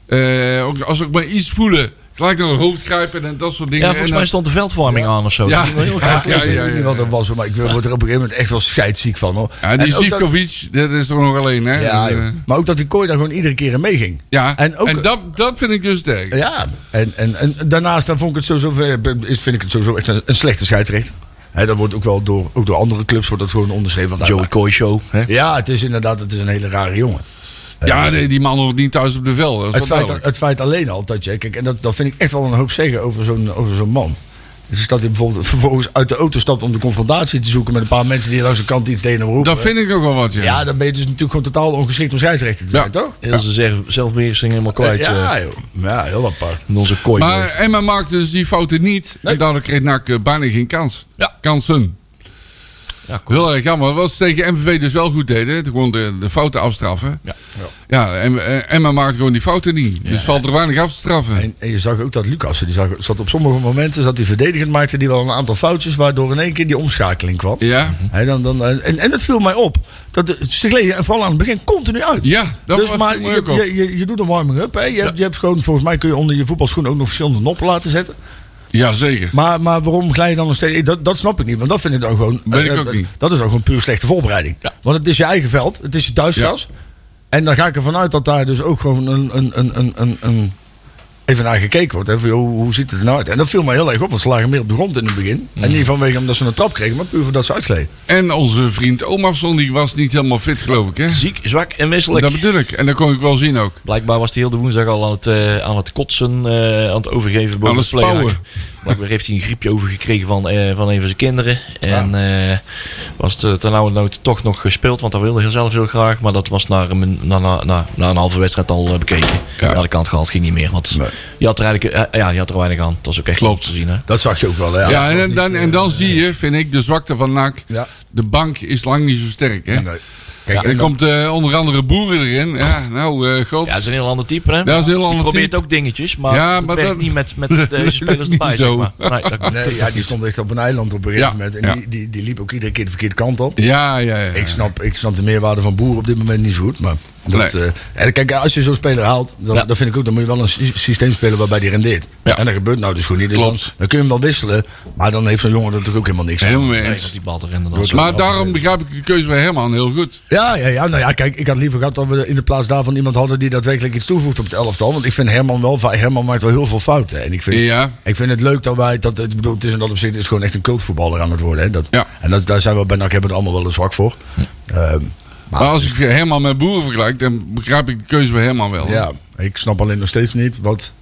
eh, ook als ze ook maar iets voelen, gelijk naar hun hoofd grijpen en dat soort dingen. Ja, volgens En mij stond de veldvorming aan of zo. Ja. Ja, graag ja, ja, dat was, maar ik word er op een gegeven moment echt wel scheidsziek van. Hoor. ja, die En ook dat- dat is er nog alleen. Hè? Ja, Dus, eh, maar ook dat die kooi daar gewoon iedere keer in meeging. ja. En En, ook- dat, dat vind ik dus sterk. Ja, en, en, en daarnaast dan vond ik het sowieso, ver- is, vind ik het sowieso echt een, een slechte scheidsrechter. Hè, dat wordt ook wel door, ook door andere clubs wordt dat gewoon onderschreven. Joey Coy Show. Hè. Ja, het is inderdaad het is een hele rare jongen. Ja, nee, die man hoort niet thuis op de is Het feit, het feit alleen al dat je, kijk, en dat, dat vind ik echt wel een hoop zeggen over zo'n over zo'n man. Dus dat hij bijvoorbeeld vervolgens uit de auto stapt om de confrontatie te zoeken met een paar mensen die langs de kant iets tegen hem roepen. Dat vind ik nog wel wat, ja. Ja, dan ben je dus natuurlijk gewoon totaal ongeschikt om scheidsrechter te zijn, Ja. toch? Heel zijn zelf- zelfbeheersing helemaal kwijt. eh, Ja, joh. ja, heel apart. in onze kooi. Maar Emma maakte dus die fouten niet. Nee. En daardoor kreeg NAC eh, bijna geen kans. Ja. Kansen. Ja, cool. Heel erg jammer. Wat ze tegen MVV dus wel goed deden. Gewoon de, de fouten afstraffen. Ja. Ja, en, en Emma maakt gewoon die fouten niet. Dus valt er weinig af te straffen. En, en je zag ook dat Lucas, die zag, zat op sommige momenten, zat hij verdedigend, maakte die wel een aantal foutjes, waardoor in één keer die omschakeling kwam. Ja, Hè, dan, dan, en, en het viel mij op. Dat de, ze gleden en vooral aan het begin continu uit. ja dat dus was maar je, je, je doet een warming-up. Je, hebt, je hebt gewoon, volgens mij kun je onder je voetbalschoen ook nog verschillende noppen laten zetten. Ja, zeker. Maar, maar waarom glij je dan nog steeds? Dat, dat snap ik niet. Want dat vind ik dan gewoon. Weet ik ook niet. Dat is dan gewoon puur slechte voorbereiding. Want het is je eigen veld. Het is je thuisgras. En dan ga ik ervan uit dat daar dus ook gewoon een, een, een, een, een even naar gekeken wordt. Hè, van, joh, hoe ziet het er nou uit? En dat viel mij heel erg op. Want ze lagen meer op de grond in het begin. En niet vanwege omdat ze een trap kregen, maar puur omdat ze uitgleden. En onze vriend Omarsson, die was niet helemaal fit, geloof ik. Hè? Ziek, zwak en misselijk. Dat bedoel ik. En dat kon ik wel zien ook. Blijkbaar was hij heel de woensdag al aan het, eh, aan het kotsen, eh, aan het overgeven. boven Aan het. Blijkbaar heeft hij een griepje overgekregen van, eh, van een van zijn kinderen. En eh, was het ten oude nood toch nog gespeeld, want dat wilde hij zelf heel graag. Maar dat was na, een, na, na, na, na een halve wedstrijd al eh, bekeken. Ja. De kant gehaald, ging niet meer. Want Nee. je had er eigenlijk eh, ja, je had er weinig aan. Dat was ook echt Klopt. te zien. Hè? Dat zag je ook wel. Hè? Ja, was en, niet, dan, eh, en dan zie je, vind ik, de zwakte van NAC. Ja. De bank is lang niet zo sterk. Hè? Nee. Kijk, er en komt eh, onder andere Boeren erin. Ja, nou, eh god. Ja, dat is een heel ander type. Hè? Dat is een heel probeert ook dingetjes, maar, Ja, het maar werkt dat- niet met, met deze spelers niet erbij. Zeg maar. Nee, dat, Nee, ja, die stond echt op een eiland op een gegeven Ja, moment. En ja. die, die, die liep ook iedere keer de verkeerde kant op. Ja, ja, ja. Ik snap, ik snap de meerwaarde van Boer op dit moment niet zo goed. Maar dat, Nee. eh, en kijk, als je zo'n speler haalt, dan, Ja. dan vind ik ook, dan moet je wel een sy- systeem spelen waarbij die rendeert. Ja. En dat gebeurt nou dus gewoon niet. Dus dan, dan kun je hem wel wisselen, maar dan heeft zo'n jongen er natuurlijk ook helemaal niks aan. Helemaal nee, eens. want die bal erin. Dan. Maar daarom begrijp ik de keuze van Herman heel goed. Ja, ja, ja, nou ja, kijk, ik had liever gehad dat we in de plaats daarvan iemand hadden die daadwerkelijk iets toevoegt op het elftal. Want ik vind Herman wel, Herman maakt wel heel veel fouten. En ik vind, Ja. ik vind het leuk dat wij, dat, ik bedoel, het is in dat opzicht het is gewoon echt een cultvoetballer aan het worden. Hè. Dat, Ja. En dat, daar zijn we bij NAC hebben we er allemaal wel een zwak voor. Ehm, Maar als ik Herman met Boeren vergelijk, dan begrijp ik de keuze van Herman wel. Ja, ik snap alleen nog steeds niet wat.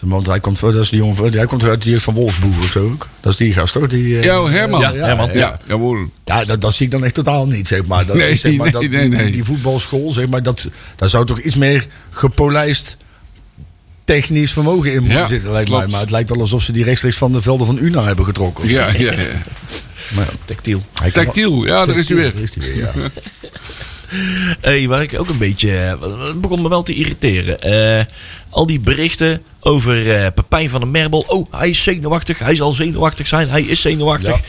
Want hij komt, dat is die jongen, hij komt uit die jeugd van Wolfsboer of zo ook. Dat is die gast toch? Die, eh, Ja, Herman. Ja, Ja, Herman. ja, jawohl. Ja, dat, dat zie ik dan echt totaal niet, zeg maar. Dat, Nee, zeg maar, dat, nee, nee, nee. Die, voetbalschool, zeg maar, dat, daar zou toch iets meer gepolijst technisch vermogen in moeten Ja, zitten, lijkt klopt. mij. Maar het lijkt wel alsof ze die rechtstreeks van de velden van Una hebben getrokken. Ja, ja, ja. Maar ja, Tactiel. hij kan- Tactiel, ja, daar is hij weer. Daar is hij weer, ja. Hey, waar ik ook een beetje. eh, Het begon me wel te irriteren. Eh, al die berichten over eh Pepijn van der Merbel. Oh, hij is zenuwachtig. Hij zal zenuwachtig zijn. Hij is zenuwachtig. Ja.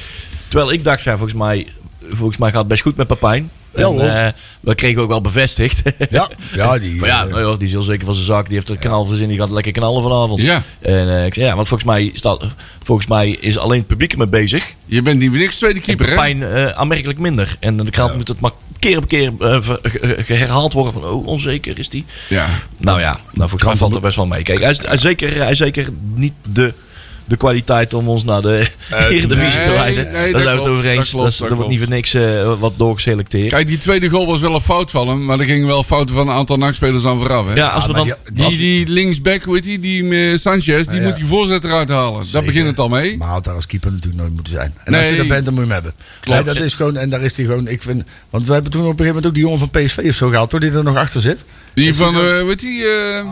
Terwijl ik dacht, ja, volgens mij, volgens mij gaat het best goed met Pepijn. Ja, En, eh, dat kregen we ook wel bevestigd. Ja, ja, die, Van ja, eh, nou ja, die is heel zeker van zijn zaak. Die heeft er kanaal voor zin. Die gaat lekker knallen vanavond. Ja, En eh, ik zei, ja, want volgens mij, staat, volgens mij is alleen het publiek ermee bezig. je bent niet voor niks tweede keeper, hè? Pepijn eh, aanmerkelijk minder. En de krant moet het maar keer op keer eh, herhaald worden. Van, oh, onzeker is die. Ja. Nou ja, nou, voor mij valt er best wel mee. Kijk, hij is, hij is zeker, hij is zeker niet de, de kwaliteit om ons naar de Eredivisie te nee, leiden. nee, Daar dat zijn we het over eens. dat klopt, Dat er wordt niet voor niks eh, wat doorgeselecteerd. Kijk, die tweede goal was wel een fout van hem, maar er gingen wel fouten van een aantal nachtspelers aan vooraf, hè? ja, als we maar dan... die- Die, die linksback, hoe heet die, die eh, Sanchez, die Ja. moet die voorzet eruit halen. Daar Zeker. begint het al mee. Maar had daar als keeper natuurlijk nooit moeten zijn. En als je dat bent, dan moet je hem hebben. Klopt. Nee, dat is gewoon, en daar is hij gewoon, ik vind, want we hebben toen op een gegeven moment ook die jongen van PSV of zo gehaald, hoor, die er nog achter zit. Die Is van, eh weet die, eh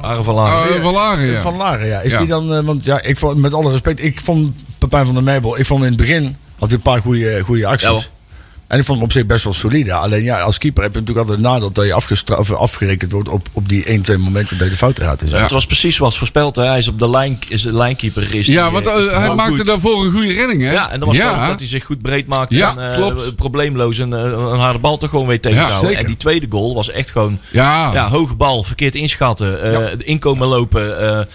Arie van ah, van Laren, ja. Van Laren, ja. Is Ja. die dan, eh, want ja, ik vond, met alle respect, ik vond Pepijn van der Meijbel, ik vond in het begin, had hij een paar goede, goede acties. Ja. En ik vond hem op zich best wel solide. Alleen ja, als keeper heb je natuurlijk altijd het nadeel dat je afgestra- of afgerekend wordt op, op die 1, 2 momenten dat je de fout gaat. Dus, Ja. Het was precies zoals voorspeld. Hè. Hij is op de lijn, is de lijnkeeper. Is Ja, die, want eh, eh, is hij maakte goed. daarvoor een goede redding, hè? Ja, en dan was het ja. ook dat hij zich goed breed maakte. Ja, en, eh, klopt. Probleemloos een, eh, een harde bal toch gewoon weer tegen Ja, te houden. zeker. En die tweede goal was echt gewoon Ja, ja, hoge bal, verkeerd inschatten. eh, Ja. Inkomen lopen. eh, eh,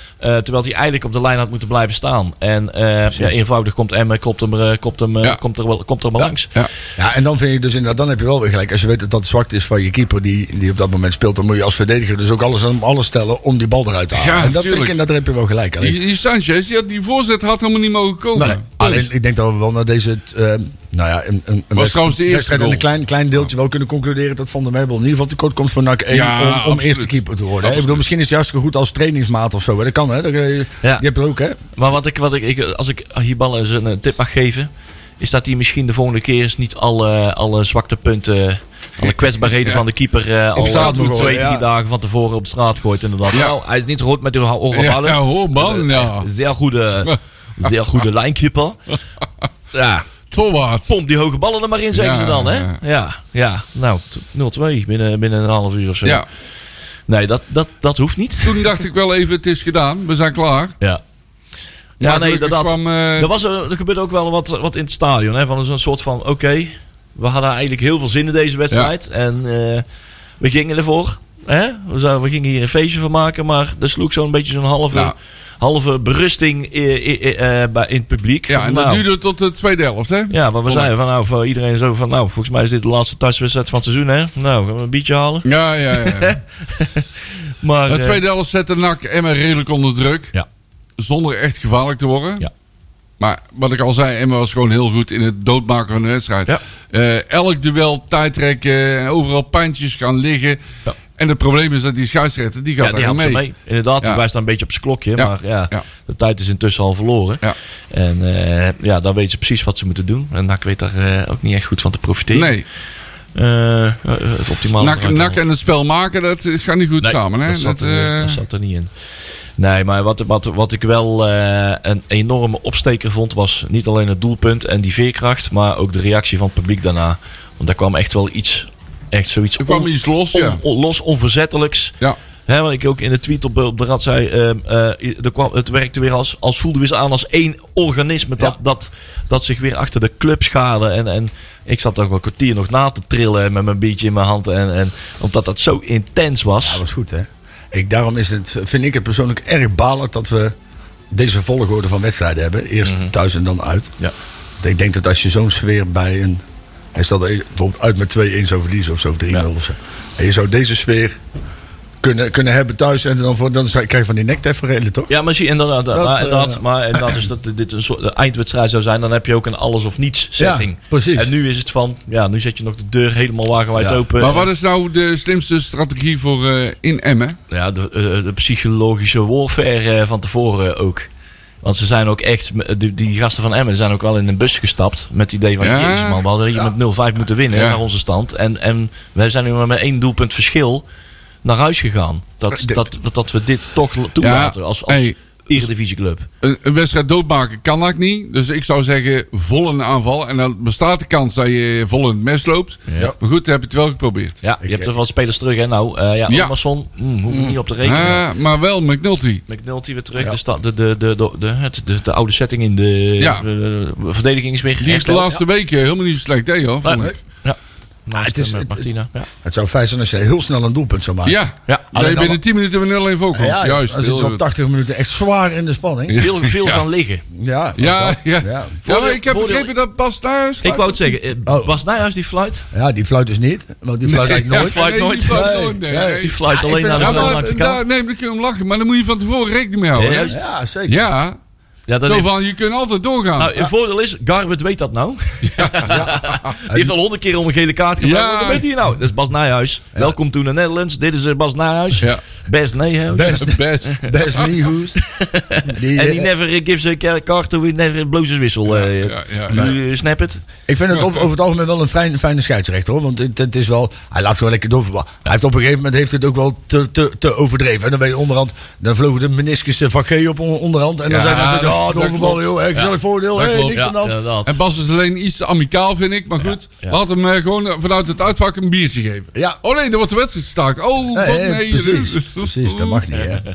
terwijl hij eigenlijk op de lijn had moeten blijven staan. En eh, ja, eenvoudig komt Emmen, kopt hem, kopt hem, Ja. komt er, wel, komt er maar Ja. langs. ja. Ja, en dan vind je dus inderdaad, dan heb je wel weer gelijk. Als je weet dat dat zwakt is van je keeper die, die op dat moment speelt, dan moet je als verdediger dus ook alles aan alles stellen om die bal eruit te halen. Ja, en dat vind ik, en daar heb je wel gelijk. Alleen, Die, die Sanchez, die, had, die voorzet had helemaal niet mogen komen. Nee, alleen ik denk dat we wel naar deze, eh, nou ja, een, een, een trouwens de eerste een klein, klein deeltje wel kunnen concluderen dat Van der Meijbel in ieder geval tekort komt voor NAC 1 Ja, om, eerste keeper te worden. Ik bedoel, misschien is hij hartstikke goed als trainingsmaat of zo. Hè. Dat kan, hè. Dat, eh, Ja. Die heb je ook, hè. Maar wat ik, wat ik, ik, als ik hier ballen eens een eh, tip mag geven, is dat hij misschien de volgende keer eens niet alle, alle zwakte punten, alle kwetsbaarheden Ja. van de keer eh, al eh, twee, drie ja. dagen van tevoren op de straat gooit. Inderdaad. Ja. Nou, hij is niet rood met de hoge Ja, ballen. ja, Zeer goede, zeer goede lijnkeeper. Ja, Tolwaard. Pomp die hoge ballen er maar in, zeggen ze dan, hè? ja. Ja. Nou, t- 0-2 binnen, binnen een half uur of zo. Ja, Nee, dat, dat, dat hoeft niet. toen dacht ik wel even, het is gedaan. We zijn klaar. Ja. Ja, Maar nee, dat, kwam, eh, er, was, er er gebeurde ook wel wat, wat in het stadion. Hè, van zo'n soort van, oké, we hadden eigenlijk heel veel zin in deze wedstrijd. En eh, we gingen ervoor. Hè? We, zouden, we gingen hier een feestje van maken. Maar er sloeg zo'n beetje zo'n halve, Nou. halve berusting eh, in het publiek. Ja, en Nou, dat duurde tot de tweede helft, hè? Ja, maar we zeiden van, nou, voor iedereen zo van, nou, volgens mij is dit de laatste thuiswedstrijd van het seizoen, hè? Nou, gaan we een biertje halen. Ja, ja, ja. Maar, De eh, tweede helft zette NAC Emma redelijk onder druk. Ja. Zonder echt gevaarlijk te worden. Ja. Maar wat ik al zei, Emma was gewoon heel goed in het doodmaken van de wedstrijd. Ja. Eh, elk duel tijdrekken en overal pijntjes gaan liggen. Ja. En het probleem is dat die scheidsrechter, die gaat ja, daar mee. mee. Inderdaad, Ja. wij staan een beetje op zijn klokje. Ja. Maar ja, de tijd is intussen al verloren. Ja. En eh, ja, dan weten ze precies wat ze moeten doen. En NAC weet daar eh, ook niet echt goed van te profiteren. Nee, Eh, eh, het optimale NAC, en het spel maken, dat gaat niet goed Nee, samen. Hè? Dat, zat er, eh, dat zat er niet in. Nee, maar wat, wat, wat ik wel eh, een enorme opsteker vond, was niet alleen het doelpunt en die veerkracht, maar ook de reactie van het publiek daarna. Want daar kwam echt wel iets, echt zoiets er kwam on- iets los, on- ja. on- los, onverzettelijks. ja. Hè, wat ik ook in de tweet op, op de rad zei, ehm, eh, er kwam, het werkte weer als, als voelde weer aan als één organisme dat, dat, dat zich weer achter de club schade. En, en ik zat toch wel een kwartier nog na te trillen met mijn biertje in mijn hand. En, en, omdat dat zo intens was. Ja, dat was goed, hè? Ik, daarom is het, vind ik het persoonlijk erg balend dat we deze volgorde van wedstrijden hebben. Eerst thuis en dan uit. Ja. Ik denk dat als je zo'n sfeer bij een... Hij stelt bijvoorbeeld uit met 2-1 zo verliezen of zo, of 3-0 Ja. of zo. En je zou deze sfeer kunnen, kunnen hebben thuis. En dan, voor, dan krijg je van die nekteferelen, toch? Ja, maar zie, inderdaad, Dat, maar, eh, maar inderdaad, dus dat dit een soort eindwedstrijd zou zijn, dan heb je ook een alles of niets setting. Ja, precies. En nu is het van, ja, nu zet je nog de deur helemaal wagenwijd Ja. open. Maar wat is nou de slimste strategie voor eh, in Emmen? Ja, de, eh, de psychologische warfare van tevoren ook. Want ze zijn ook echt, die, die gasten van Emmen zijn ook wel in een bus gestapt. Met het idee van, Ja. jezus man, we hadden hier met 0-5 moeten winnen Ja. naar onze stand. En, en wij zijn nu maar met één doelpunt verschil naar huis gegaan. Dat, dat, dat we dit toch toelaten als, als hey, eredivisieclub. Een, een wedstrijd doodmaken kan dat niet. Dus ik zou zeggen, vol de aanval. En dan bestaat de kans dat je vol in het mes loopt. Ja. Maar goed, dan heb je het wel geprobeerd. Ja, je hebt er wel spelers terug. Hè? Nou, eh ja, Ja. Amazon, mm, hoef ik niet op te rekenen. Ah, maar wel McNulty. McNulty weer terug. De, de, de, de, de, de, het- de, de oude setting in de, Ja. de, de verdediging is weer Die is de laatste weken helemaal niet zo slecht deed hoor. Ja. Naast, het is- het- Martina. Ja. Het zou fijn zijn als je heel snel een doelpunt zou maken. Ja, Ja. Alleen binnen dan- 10 minuten weer 0-1 voorkomt. Ja, Juist. dan zit heel je al goed. 80 minuten echt zwaar in de spanning. Veel, veel Ja. gaan liggen. Ja, Ja, ja. Voordeel- maar ik heb voordeel- begrepen dat Bas Nijhuis... Ik wou het zeggen. eh, Oh. Bas Nijhuis die fluit. Ja, die fluit dus niet. Want die fluit eigenlijk nooit. fluit nooit. Die fluit Nee, nooit, nee. nee. nee. Die fluit Ja, ik alleen naar de maar langs de daar, kant. nee, dan kun je hem lachen. Maar dan moet je van tevoren rekening mee houden. Ja, zeker. Ja, Ja, dat zo heeft, van, je kunt altijd doorgaan. nou, het voordeel is, Garbert weet dat nou. Die heeft al honderd keer om een gele kaart gevraagd. Ja. Wat weet hij nou? Dat is Bas Nijhuis. Welkom to the Netherlands. Dit is eh, Bas Nijhuis. Ja. Best Nijhuis. Best, Best. best Niehoes. Die, En eh, he never gives a card to never blows his whistle. eh. ja, ja. Snap it? Ik vind het op- over het algemeen wel een fijn, fijne scheidsrechter hoor. Want het, het is wel. Hij laat gewoon lekker doorvoetballen. Hij heeft op een gegeven moment heeft het ook wel te, te, te overdreven. En dan ben je onderhand. Dan vlogen de meniscus van G op on- onderhand. En dan Ja, zijn we ja, doorvoetballen klopt. joh. Echt Ja. een voordeel. Klopt. niks aan de inderdaad. En Bas is alleen iets te amicaal, vind ik. Maar goed, ja. laat hem eh, gewoon vanuit het uitvak een biertje geven. Ja. Oh nee, dan wordt de wedstrijd gestaakt. Oh, Nee, god, nee, nee. precies, precies, dat mag niet. Hè.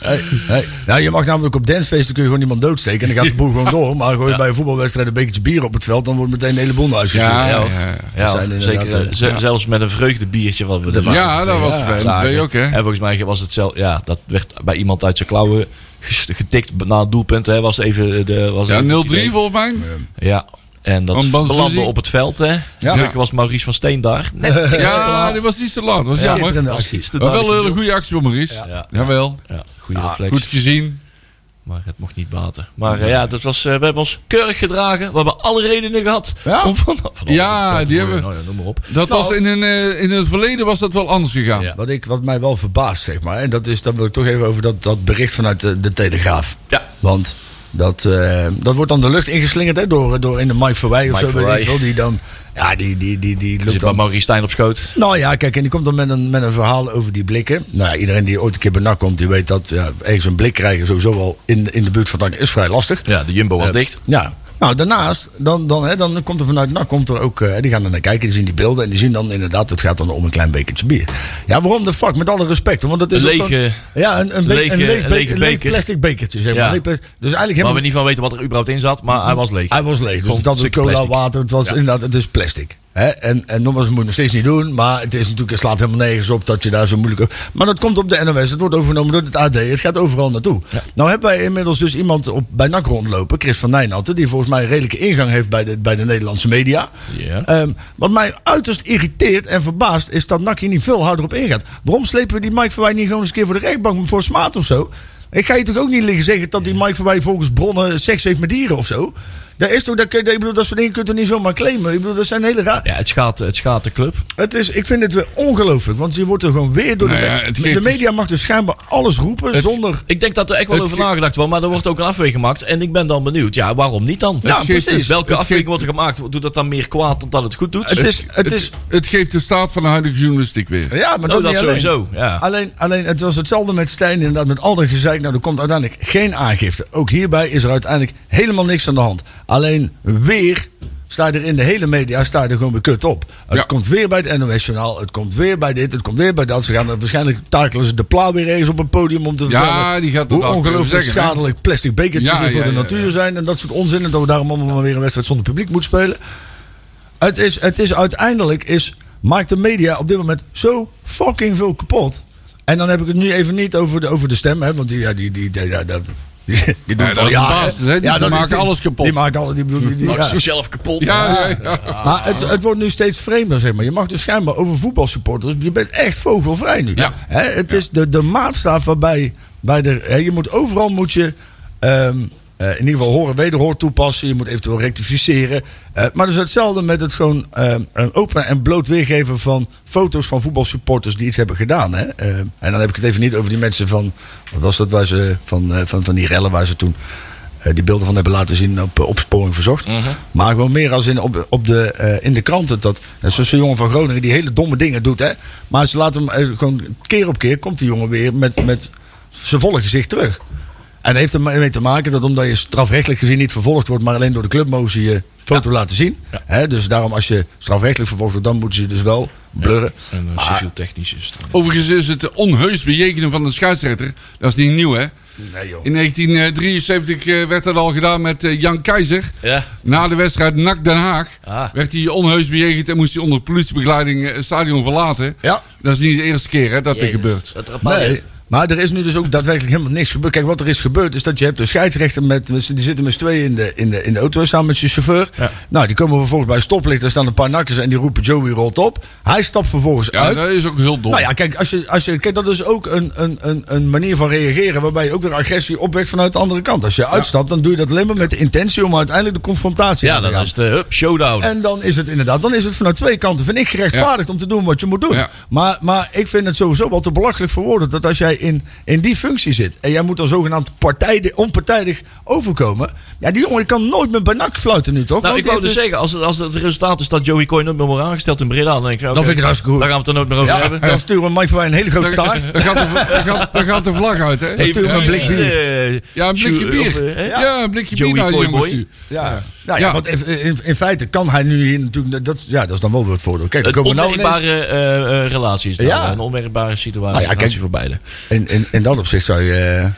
Hey, hey. Nou, je mag namelijk op dancefeesten kun je gewoon iemand doodsteken en dan gaat de boel gewoon door. Maar gooi je bij een voetbalwedstrijd een bekertje bier op het veld, dan wordt meteen een hele boel naar huis gestuurd. Ja, Ja, ja, hoor. ja. Ja, zijn inderdaad, zeker. eh, eh, Zelfs met een vreugdebiertje wat we er Ja, dat was Ja, je ook, hè? En volgens mij was het zelf, ja, dat werd bij iemand uit zijn klauwen getikt na het doelpunt. Hè, was even de, was Ja, even 0-3 volgens mij. Ja. En dat belandde op het veld. Hè. Gelukkig was Maurice van Steen daar. Net te Ja, laat. die was niet zo laat. Dat was Ja, jammer. was iets te Maar wel een hele goede actie van Maurice. Ja. Ja. Jawel. Ja, goede Ja, reflex. Goed gezien. Maar het mocht niet baten. Maar eh, ja, dat was, eh, we hebben ons keurig gedragen. We hebben alle redenen gehad. Ja. Om van, Ja, die hebben- Nou ja, noem maar op. Dat Nou. was in, een, eh, in het verleden was dat wel anders gegaan. Ja. Wat, ik, wat mij wel verbaast, zeg maar. En dat is, dan wil ik toch even over dat, dat bericht vanuit de, de Telegraaf. Ja. Want dat, eh, dat wordt dan de lucht ingeslingerd hè, door, door in de Mike Verwij of Mike zo. Weet Verwij. ik veel, die dan. Ja, die, die, die, die loopt zit dan. Maurice Stijn op schoot. Nou ja, kijk, en die komt dan met een, met een verhaal over die blikken. Nou ja, iedereen die ooit een keer bij NAC komt, die weet dat ja, ergens een blik krijgen sowieso al in, in de buurt van NAC is vrij lastig. Ja, de Jumbo was Eh, dicht. Ja, Nou, daarnaast, dan, dan, hè, dan komt er vanuit NAC, komt er ook, eh, die gaan er naar kijken, die zien die beelden en die zien dan inderdaad, het gaat dan om een klein bekertje bier. Ja, waarom de fuck? Met alle respect, want het is Een lege- ja, een, een, be- lege- een leeg, een be- lege leeg plastic bekertje, zeg maar. Ja. Leeg Dus eigenlijk Waar we helemaal, niet van weten wat er überhaupt in zat, maar hij was leeg. hij was leeg, dus een stukje cola, plastic. water, het was Ja. inderdaad, het is plastic. En, en nogmaals, moet je nog steeds niet doen, maar het is natuurlijk, het slaat helemaal nergens op dat je daar zo moeilijk over... Maar dat komt op de NOS, het wordt overgenomen door het AD, het gaat overal naartoe. Nou hebben wij inmiddels dus iemand op, bij NAC rondlopen, Chris van Nijnatten, die volgens mij een redelijke ingang heeft bij de, bij de Nederlandse media. Ja. Ehm, wat mij uiterst irriteert en verbaast is dat NAC hier niet veel harder op ingaat. Waarom slepen we die Mike Verwij niet gewoon eens een keer voor de rechtbank voor smaad of zo? Ik ga je toch ook niet liggen zeggen dat die Mike Verwij volgens bronnen seks heeft met dieren of zo? Dat is toch, dat, ik bedoel, dat soort dingen kun je toch niet zomaar claimen? Ik bedoel, dat zijn hele raar. Ja, het schaadt, het schaadt de club. Het is, ik vind het weer ongelooflijk, want je wordt er gewoon weer door Nou de... ja, het de geeft media mag dus schijnbaar alles roepen Het- zonder... Ik denk dat er echt wel over ge- nagedacht wordt, maar er wordt ook een afweging gemaakt. En ik ben dan benieuwd, ja, waarom niet dan? Precies. dus- Welke afweging geeft- wordt er gemaakt? Doet dat dan meer kwaad dan dat het goed doet? Het is, het is, Het geeft de staat van de huidige journalistiek weer. ja, maar Oh, dat, dat sowieso, ja. Alleen, alleen, het was hetzelfde met Stijn, inderdaad, met al dat gezeik. Nou, er komt uiteindelijk geen aangifte. Ook hierbij is er uiteindelijk helemaal niks aan de hand. Alleen weer sta je er in de hele media sta je er gewoon weer kut op. Het Ja. komt weer bij het NOS-journaal, het komt weer bij dit, het komt weer bij dat. Ze gaan er waarschijnlijk takelen ze de pla weer ergens op een podium om te Ja, vertellen die gaat dat hoe ongelooflijk zeggen, schadelijk plastic bekertjes Ja, weer voor ja, de ja, natuur ja. zijn en dat soort onzin. En dat we daarom allemaal maar weer een wedstrijd zonder publiek moeten spelen. Het is, het is uiteindelijk is, maakt de media op dit moment zo fucking veel kapot. En dan heb ik het nu even niet over de, over de stem, hè, want die, ja, die, die, die, ja, dat, die, die doen Ja, al jaren. Die dat is maken die- alles kapot. Die maken alles, die, die, die, ja. zichzelf kapot. Ja, ja, ja. Maar het, het wordt nu steeds vreemder, zeg maar. Je mag dus schijnbaar over voetbalsupporters. Je bent echt vogelvrij nu. Ja. Het is de, de maatstaf waarbij bij de, je moet overal moet je. ehm, eh, in ieder geval horen, wederhoor toepassen. Je moet eventueel rectificeren. Eh, maar is hetzelfde met het gewoon ehm, een open en bloot weergeven van foto's van voetbalsupporters die iets hebben gedaan. Hè? En dan heb ik het even niet over die mensen van. Wat was dat? Waar ze, van, eh, van, van die rellen waar ze toen eh, die beelden van hebben laten zien op eh, opsporing verzocht. Maar gewoon meer als in, op, op de, eh, in de kranten. Dat, is zo'n jongen van Groningen die hele domme dingen doet. Hè? Maar ze laten hem eh, gewoon keer op keer komt die jongen weer met, met zijn volle gezicht terug. En dat heeft ermee te maken dat omdat je strafrechtelijk gezien niet vervolgd wordt, maar alleen door de club mogen ze je foto laten zien. Hè? Dus daarom als je strafrechtelijk vervolgd wordt, dan moeten ze je dus wel blurren. En civiel technisch is het. Overigens is het onheus bejegenen van de scheidsrechter. Dat is niet nieuw, hè? Nee joh. In 1973 eh, werd dat al gedaan met eh, Jan Keizer. Ja. Na de wedstrijd NAC Den Haag Ah. werd hij onheus bejegend en moest hij onder politiebegeleiding eh, het stadion verlaten. Ja. Dat is niet de eerste keer hè, dat dit gebeurt. Dat er Nee, maar er is nu dus ook daadwerkelijk helemaal niks gebeurd. Kijk, wat er is gebeurd is dat je hebt een scheidsrechter met, met die zitten met z'n tweeën in de, in, de, in de auto samen met zijn chauffeur. Ja. Nou, die komen vervolgens bij stoplicht. Er staan een paar nakkers en die roepen Joey rolt op. Hij stapt vervolgens Ja, uit. dat is ook heel dom. Nou ja, kijk, als je, als je, kijk, dat is ook een, een, een, een manier van reageren waarbij je ook weer agressie opwekt vanuit de andere kant. Als je uitstapt, dan doe je dat alleen maar met de intentie om uiteindelijk de confrontatie Ja, te dan gaan. is het uh, hup, showdown. En dan is het inderdaad, dan is het vanuit twee kanten, vind ik, gerechtvaardigd om te doen wat je moet doen. Ja. Maar, maar ik vind het sowieso wel te belachelijk voor woorden dat als jij in, in die functie zit en jij moet dan zogenaamd partijdig, onpartijdig overkomen. Ja, die jongen kan nooit meer bij NAC fluiten nu, toch? Nou, Want ik wou dus zeggen, als het, als het resultaat is dat Joey Coy nooit meer wordt aangesteld in Breda, dan denk ik, oké, vind ik het hartstikke goed. Daar gaan we het er nooit meer over Ja, hebben. dan sturen we Mike van Wij een hele grote Dan, taart. dan gaat de, dan, gaat, dan gaat de vlag uit, hè? Dan sturen we een blik bier. Eh, Ja, een blikje bier. eh? Ja, een blikje Joey bier naar die. Ja, nou ja, Ja. want in, in, feite kan hij nu hier natuurlijk. Dat, ja, dat is dan wel weer het voordeel. Kijk, dan Een komen we nou ineens- onwerkbare eh, eh, relatie is dat. Ja. Een onwerkbare situatie Nou ja, kijk. voor beide. In, in, in dat opzicht zou je,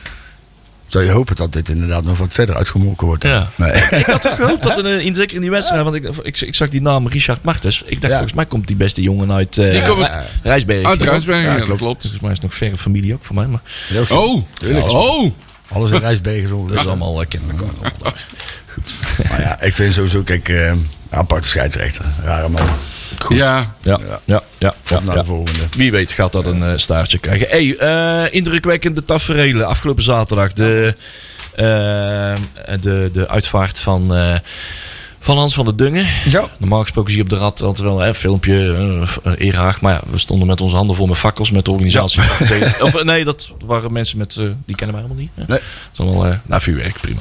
zou je hopen dat dit inderdaad nog wat verder uitgemolken wordt. Ja. Nee. Ik had toch gehoopt dat, in, in, zeker in die wedstrijd, want ik, ik, ik zag die naam Richard Martens. Ik dacht, Ja. volgens mij komt die beste jongen uit eh Die komt- Rij- Rijsbergen. Uit Rijsbergen, Ja, klopt. klopt. Volgens mij is het nog verre familie ook voor mij, maar goed. Oh, Tuurlijk. oh. Alles in dat is allemaal uh, kennelijk daar. Maar ja, ik vind sowieso, kijk, eh, aparte scheidsrechter. Rare man. Ja, Ja, ja, ja. ja, Op naar ja. de volgende. Wie weet gaat dat een eh, staartje krijgen. Hey, eh, indrukwekkende tafereelen afgelopen zaterdag. De, eh, de, de uitvaart van, eh, van Hans van der Dungen. Ja. Normaal gesproken zie je op de rad altijd wel een filmpje, erehaag. Maar ja, we stonden met onze handen vol met fakkels met de organisatie. Of, nee, dat waren mensen met, die kennen mij helemaal niet. hè. Nee. Dat is allemaal, eh nou, vuurwerk, prima.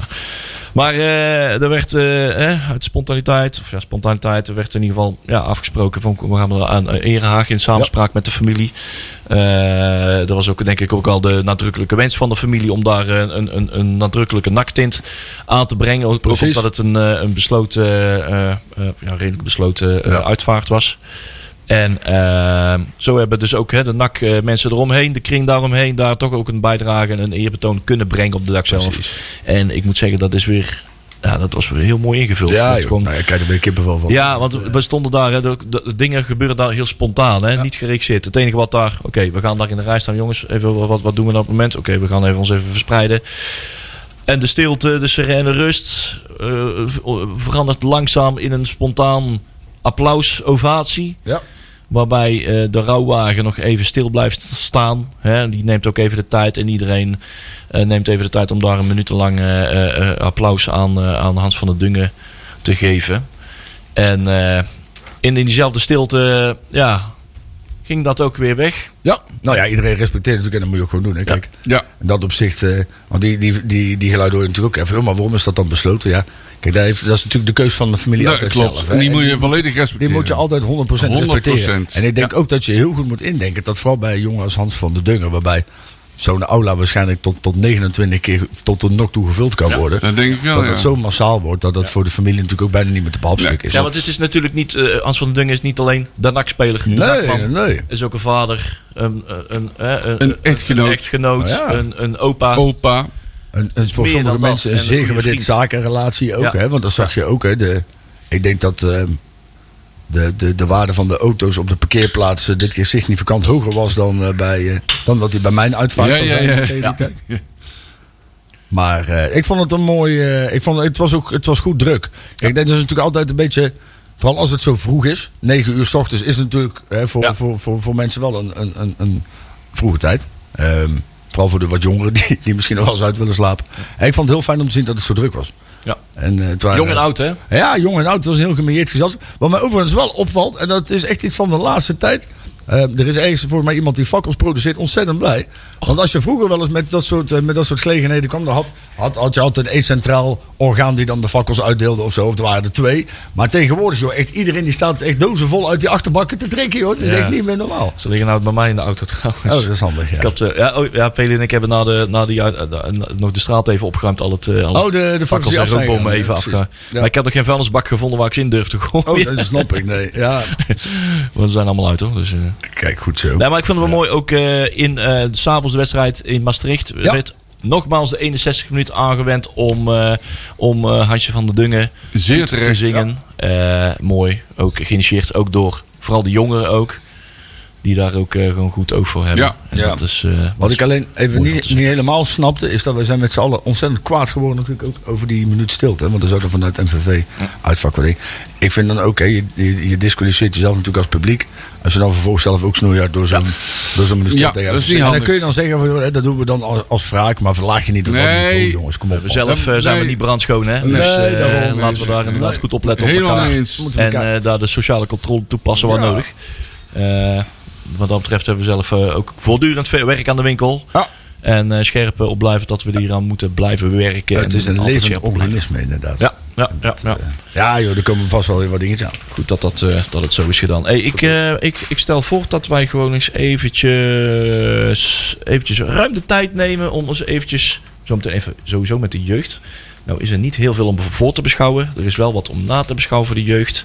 Maar eh, er werd eh, uit spontaniteit, of ja, spontaniteit, er werd in ieder geval ja, afgesproken van we gaan aan eh, Erehaag in samenspraak met de familie. Eh er was ook denk ik ook al de nadrukkelijke wens van de familie om daar een, een, een nadrukkelijke naktint aan te brengen. Ook, omdat het een, een besloten, ja, redelijk besloten uitvaart was. En eh, zo hebben dus ook hè, de NAC eh, mensen eromheen, de kring daaromheen, daar toch ook een bijdrage en een eerbetoon kunnen brengen op de dag zelf. Precies. En ik moet zeggen, dat is weer, ja, dat was weer heel mooi ingevuld. Ja, joh. gewoon- Nou, ik krijg er weer kippenvel van. ja, want we stonden daar, hè, de, de- de dingen gebeuren daar heel spontaan, hè, niet geregisseerd. Het enige wat daar, oké, we gaan daar in de rij staan, jongens, even wat, wat doen we op het moment? Oké, we gaan even ons even verspreiden. En de stilte, de serene rust eh, verandert langzaam in een spontaan applaus, ovatie. Ja. Waarbij eh, de rouwwagen nog even stil blijft staan. Hè? Die neemt ook even de tijd. En iedereen eh, neemt even de tijd om daar een minutenlang eh, eh, eh, applaus aan, eh, aan Hans van der Dungen te geven. En eh, in diezelfde stilte ja, ging dat ook weer weg. Ja. Nou ja, iedereen respecteert natuurlijk en dat moet je ook gewoon doen. Hè. Kijk, Ja, in dat opzicht, eh, want die, die, die, die geluiden hoor je natuurlijk ook even. Maar waarom is dat dan besloten? Ja, kijk, daar heeft, dat is natuurlijk de keus van de familie dat altijd klopt. zelf. hè. en die moet je volledig respecteren. Die moet je altijd 100% respecteren. 100%. En ik denk ook dat je heel goed moet indenken dat vooral bij jongen als Hans van der Dungen, waarbij zo'n aula waarschijnlijk tot, tot 29 keer tot er nog toe gevuld kan worden. Dat denk ik wel, dat ja. het zo massaal wordt dat dat voor de familie natuurlijk ook bijna niet meer te behapstukken is. Ja, want het is natuurlijk niet, eh, Hans van der Dungen is niet alleen de NAC-speler. de nee, NAC-man. nee. is ook een vader, een, een, een, Een echtgenoot. een, echtgenoot, Oh ja. een, een opa. Opa. Een, voor meer sommige dat. mensen En een gewaardeerd vriend. zakenrelatie ook. Ja. Hè? Want dat zag je ook. Hè? De, ik denk dat ehm, de, de, de waarde van de auto's op de parkeerplaatsen dit keer significant hoger was dan, eh, bij, eh, dan dat die bij mijn uitvaart Ja, zou zijn. ja. Ja. tijd. Maar eh, ik vond het een mooi. ik vond, het, was ook, het was goed druk. Kijk, dat is natuurlijk altijd een beetje. Vooral als het zo vroeg is. 9 uur s ochtends is natuurlijk hè, voor, Ja. voor, voor, voor mensen wel een, een, een, een vroege tijd. Ehm, vooral voor de wat jongeren die, die misschien nog wel eens uit willen slapen. En ik vond het heel fijn om te zien dat het zo druk was. Ja. En, eh, het waren, Jong en oud, hè? Ja, jong en oud. Het was een heel gemeerd gezelschap. Wat mij overigens wel opvalt, en dat is echt iets van de laatste tijd. Eh, er is ergens voor mij iemand die fakkels produceert ontzettend blij. Want als je vroeger wel eens met dat soort, eh, met dat soort gelegenheden kwam, dan had, had, had je altijd één centraal orgaan die dan de fakkels uitdeelde of zo. Of er waren er twee. Maar tegenwoordig, joh, echt iedereen die staat echt dozen vol uit die achterbakken te drinken, joh. Het is Ja. echt niet meer normaal. Ze liggen nou bij mij in de auto trouwens. Oh, dat is handig, ja. Ik had, eh, ja, oh, ja, Peli en ik hebben na, de, na die, eh, nog de straat even opgeruimd. Al het, al Oh, de, de fakkels en rookbommen even Ja. Maar ik heb nog geen vuilnisbak gevonden waar ik ze in durf te gooien. Oh, dat snap ik, nee. Ja, Want ze zijn allemaal uit hoor. Dus. Kijk, goed zo. Nee, maar ik vond het wel mooi. Ook eh, in eh, s s'avonds de wedstrijd in Maastricht Ja. werd nogmaals de 61 minuten aangewend om, eh, om eh, Hansje van der Dungen Zeer te- te terecht. zingen. Eh, mooi. Ook geïnitieerd ook door vooral de jongeren ook. Die daar ook eh, gewoon goed oog voor hebben. Ja. En Ja. Dat is, eh, dat Wat is- ik alleen even niet, niet helemaal snapte, is dat wij zijn met z'n allen ontzettend kwaad geworden natuurlijk ook over die minuut stilte. hè, Want dat is ook dan vanuit MVV uitvak wat ik. Ik vind dan ook, hè, je, je, je disqualificeert jezelf natuurlijk als publiek. Als je dan vervolgens zelf ook snoeihard door zo'n door zo'n minuut stilte Ja, gaat. dat is niet En dan handig. kun je dan zeggen, van, hè, dat doen we dan als, als wraak, maar verlaag je niet het Nee. niveau, jongens. Kom op. we zelf eh, zijn we niet brandschoon, hè? Nee, dus eh, laten we daar inderdaad nee. goed opletten op Helemaal elkaar. niet eens. Moeten En elkaar- eh, daar de sociale controle toepassen waar Ja. nodig. Eh, wat dat betreft hebben we zelf eh, ook voortdurend veel werk aan de winkel. Ja. En eh, scherp op blijven dat we hier aan moeten blijven werken. het is een levend organisme inderdaad. Ja, ja, ja, ja. Ja, joh, er komen vast wel weer wat dingetjes aan. Goed dat, dat, eh, dat het zo is gedaan. Hey, ik, eh, ik, ik stel voor dat wij gewoon eens eventjes, eventjes ruim de tijd nemen om ons eventjes, zo meteen even sowieso met de jeugd. Nou is er niet heel veel om voor te beschouwen. Er is wel wat om na te beschouwen voor de jeugd.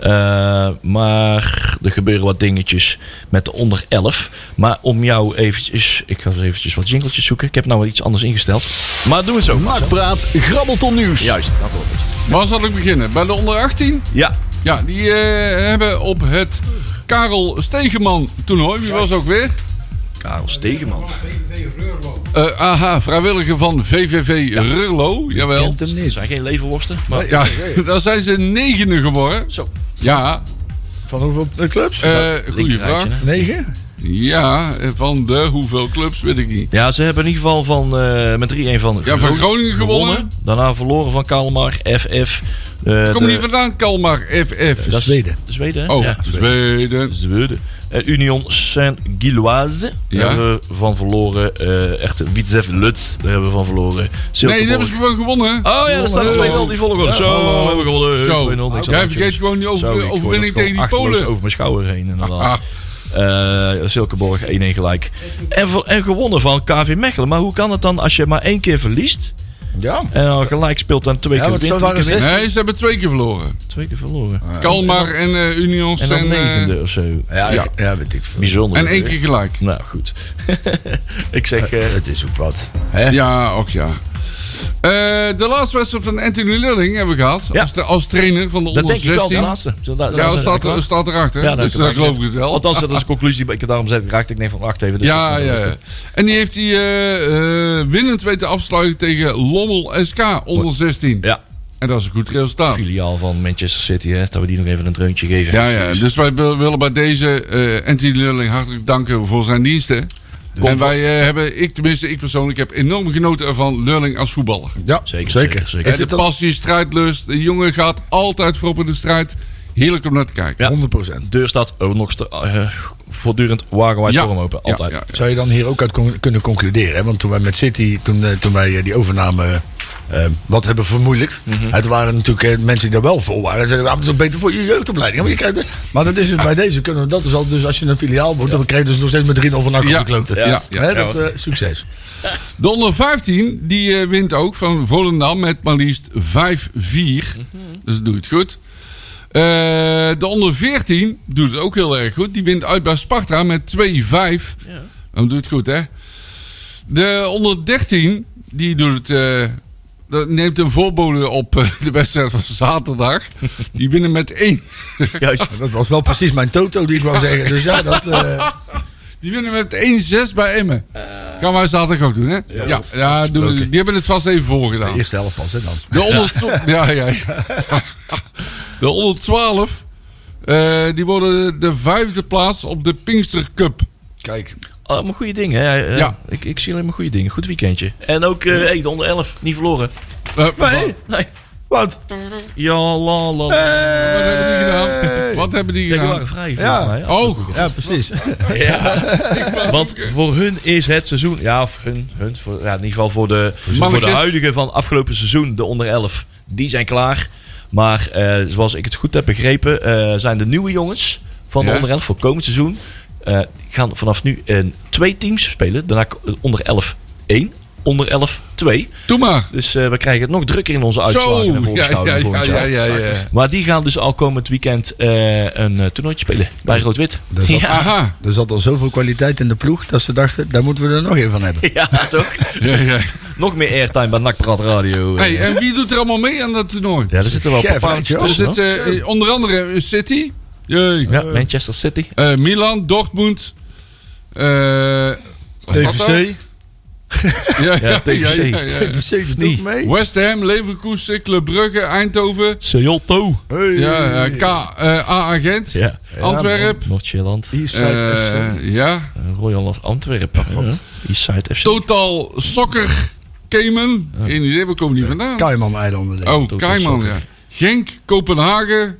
Eh, maar er gebeuren wat dingetjes met de onder 11. Maar om jou eventjes... Ik ga eens eventjes wat jingletjes zoeken. Ik heb nou wat iets anders ingesteld. Maar doe het zo. Nakpraat, grabbelton nieuws. Juist, dat wordt het. Waar zal ik beginnen? Bij de onder 18? Ja, Ja, die eh, hebben op het Karel Stegeman toernooi, wie was ook weer? Karel Stegeman. Eh, aha, vrijwilliger van VVV Rurlo, jawel. Kent hem Het niet. zijn geen levenworsten. Maar Ja, daar zijn ze negende geworden. zo. Ja, Van hoeveel clubs? eh goede vraag. Negen? Ja, van de hoeveel clubs, weet ik niet. Ja, ze hebben in ieder geval van, eh, met 3-1 van, Ja, van Groningen gewonnen. Daarna verloren van Kalmar, FF. eh, Kom de- niet vandaan, Kalmar, FF. dat is Zweden. de Zweden, hè? Oh, ja, Zweden. Zweden. Eh, Union Saint-Gilloise. Daar Ja. hebben we van verloren. eh echt Vitesse Lutz. Daar hebben we van verloren. Nee, die hebben ze gewoon gewonnen. Oh ja, daar staat 2-0. Die volgen Zo, hallo. we hebben gewonnen. Zo. 2-0. Niks aan Jij vergeet gewoon die over, overwinning tegen die Polen. over mijn schouder heen, inderdaad. Eh, Silkeborg 1-1 gelijk. En, en gewonnen van KV Mechelen. Maar hoe kan het dan als je maar één keer verliest... Ja. en dan gelijk speelt dan twee Ja, keer wint, nee, ze hebben twee keer verloren. Twee keer verloren. Kalmar en eh Union En dan eh, negende of zo. Ja, Ja. ik- ja, weet ik veel. Bijzonder. en één keer gelijk. Nou, goed. ik zeg... eh, Het is ook wat. Hè? Ja, ook ja. Eh, de laatste wedstrijd van Anthony Lilling hebben we gehad. Ja. Als, de- als trainer van de dat onder denk ik 16. de laatste. Zo, Ja, dat staat, er- staat erachter. Ja, dus dat dat geloof ik het wel. Althans, dat is de conclusie ik daarom zei. Raakte ik denk van, wacht even. Dus ja, dat- ja, dat. En die heeft hij eh, eh, winnend weten afsluiten tegen Lommel SK onder 16. Ja, En dat is een goed resultaat. filiaal van Manchester City, hè, dat we die nog even een dreuntje geven. Ja, ja. Dus wij wil- willen bij deze Anthony Lilling hartelijk danken voor zijn diensten. En wij eh, hebben, ik tenminste, ik persoonlijk heb enorm genoten ervan Lurling als voetballer. Ja, Zeker, zeker. zeker, zeker. En Is de passie, strijdlust. De jongen gaat altijd voorop in de strijd. Heerlijk om naar te kijken. Ja. 100%. De deur staat nog eh, voortdurend wagenwijd Ja. voor hem open. Ja, Altijd. ja, ja. Zou je dan hier ook uit con- kunnen concluderen? Hè? Want toen wij met City, toen, eh, toen wij die overname eh, wat hebben vermoeilijkt. Het waren natuurlijk eh, mensen die daar wel voor waren. Ze zeiden, ah, het is beter voor je jeugdopleiding. Maar, je krijgt, maar dat is dus bij deze. Kunnen we, dat is al, dus als je een filiaal wordt, dan krijg je dus nog steeds met 3-0 van NAC Ja. kloten. Ja, ja, ja, dat, eh, succes. De onder 15 die wint ook van Volendam met maar liefst 5-4. Dus dat doet het goed. Eh, de onder 14 doet het ook heel erg goed. Die wint uit bij Sparta met 2-5. Dan doet het goed, hè? De onder 13 die doet het. eh, dat neemt een voorbode op eh, de wedstrijd van zaterdag. Die winnen met 1. Juist. Dat was wel precies mijn toto die ik wou zeggen. Dus ja, dat... eh, Die winnen met 1-6 bij Emmen. Gaan wij zaterdag ook doen, hè? Ja, ja, doen we- die hebben het vast even de voorgedaan. eerste helft pas, hè dan. De onder, ja. Ja, ja, De onder 12, eh, die worden de vijfde plaats op de Pinkster Cup. Kijk. Allemaal goede dingen. hè. Eh, Ja. Ik, ik zie alleen maar goede dingen. Goed weekendje. En ook eh, hey, de onder 11. Niet verloren. Eh, Nee, Nee. wat? Ja, la, la. Wat hebben die gedaan? Wat hebben die Ja, die gedaan? waren vrij Ja. volgens mij. Oh, Ja, precies. Ja. Want voor hun is het seizoen... Ja, of hun. hun voor, ja, in ieder geval voor de, voor de huidige van afgelopen seizoen. De onder 11. Die zijn klaar. Maar eh, zoals ik het goed heb begrepen... eh, zijn de nieuwe jongens van de Ja. onder 11 voor komend seizoen... eh, gaan vanaf nu in twee teams spelen. Daarna onder 11 1. Onder 11 2. doe maar. Dus eh, we krijgen het nog drukker in onze uitslagen Zo, en ja, voorbeschouwingen ja, volgend ja, jaar. ja, ja, ja. Maar die gaan dus al komend weekend eh, een eh, toernooitje spelen. Bij Rood-Wit. Ja. Aha. Er zat al zoveel kwaliteit in de ploeg dat ze dachten, daar moeten we er nog een van hebben. ja, toch? Ja, ja. Nog meer airtime bij NAC Praat Radio. Hey, en wie doet er allemaal mee aan dat toernooi? ja, er zitten wel je wel. tussen. Er zit eh, onder andere City, Jee. Ja, Manchester City. Eh, Milan, Dortmund, eh, wat was dat? TVC. Ja, Ja, TVC. ja, ja, ja. TVC doet mee. West Ham, Leverkusen, Club Brugge, Eindhoven, Seattle. Hey. ja, eh, K, eh, A Agent, Ja. Antwerp. Eastside eh, FC. ja, Royal Antwerp. Ja. Eastside FC. Total Soccer Cayman, geen idee, waar komen die vandaan? Cayman-eilanden. denk ik. Oh, Cayman, ja. Genk, Kopenhagen,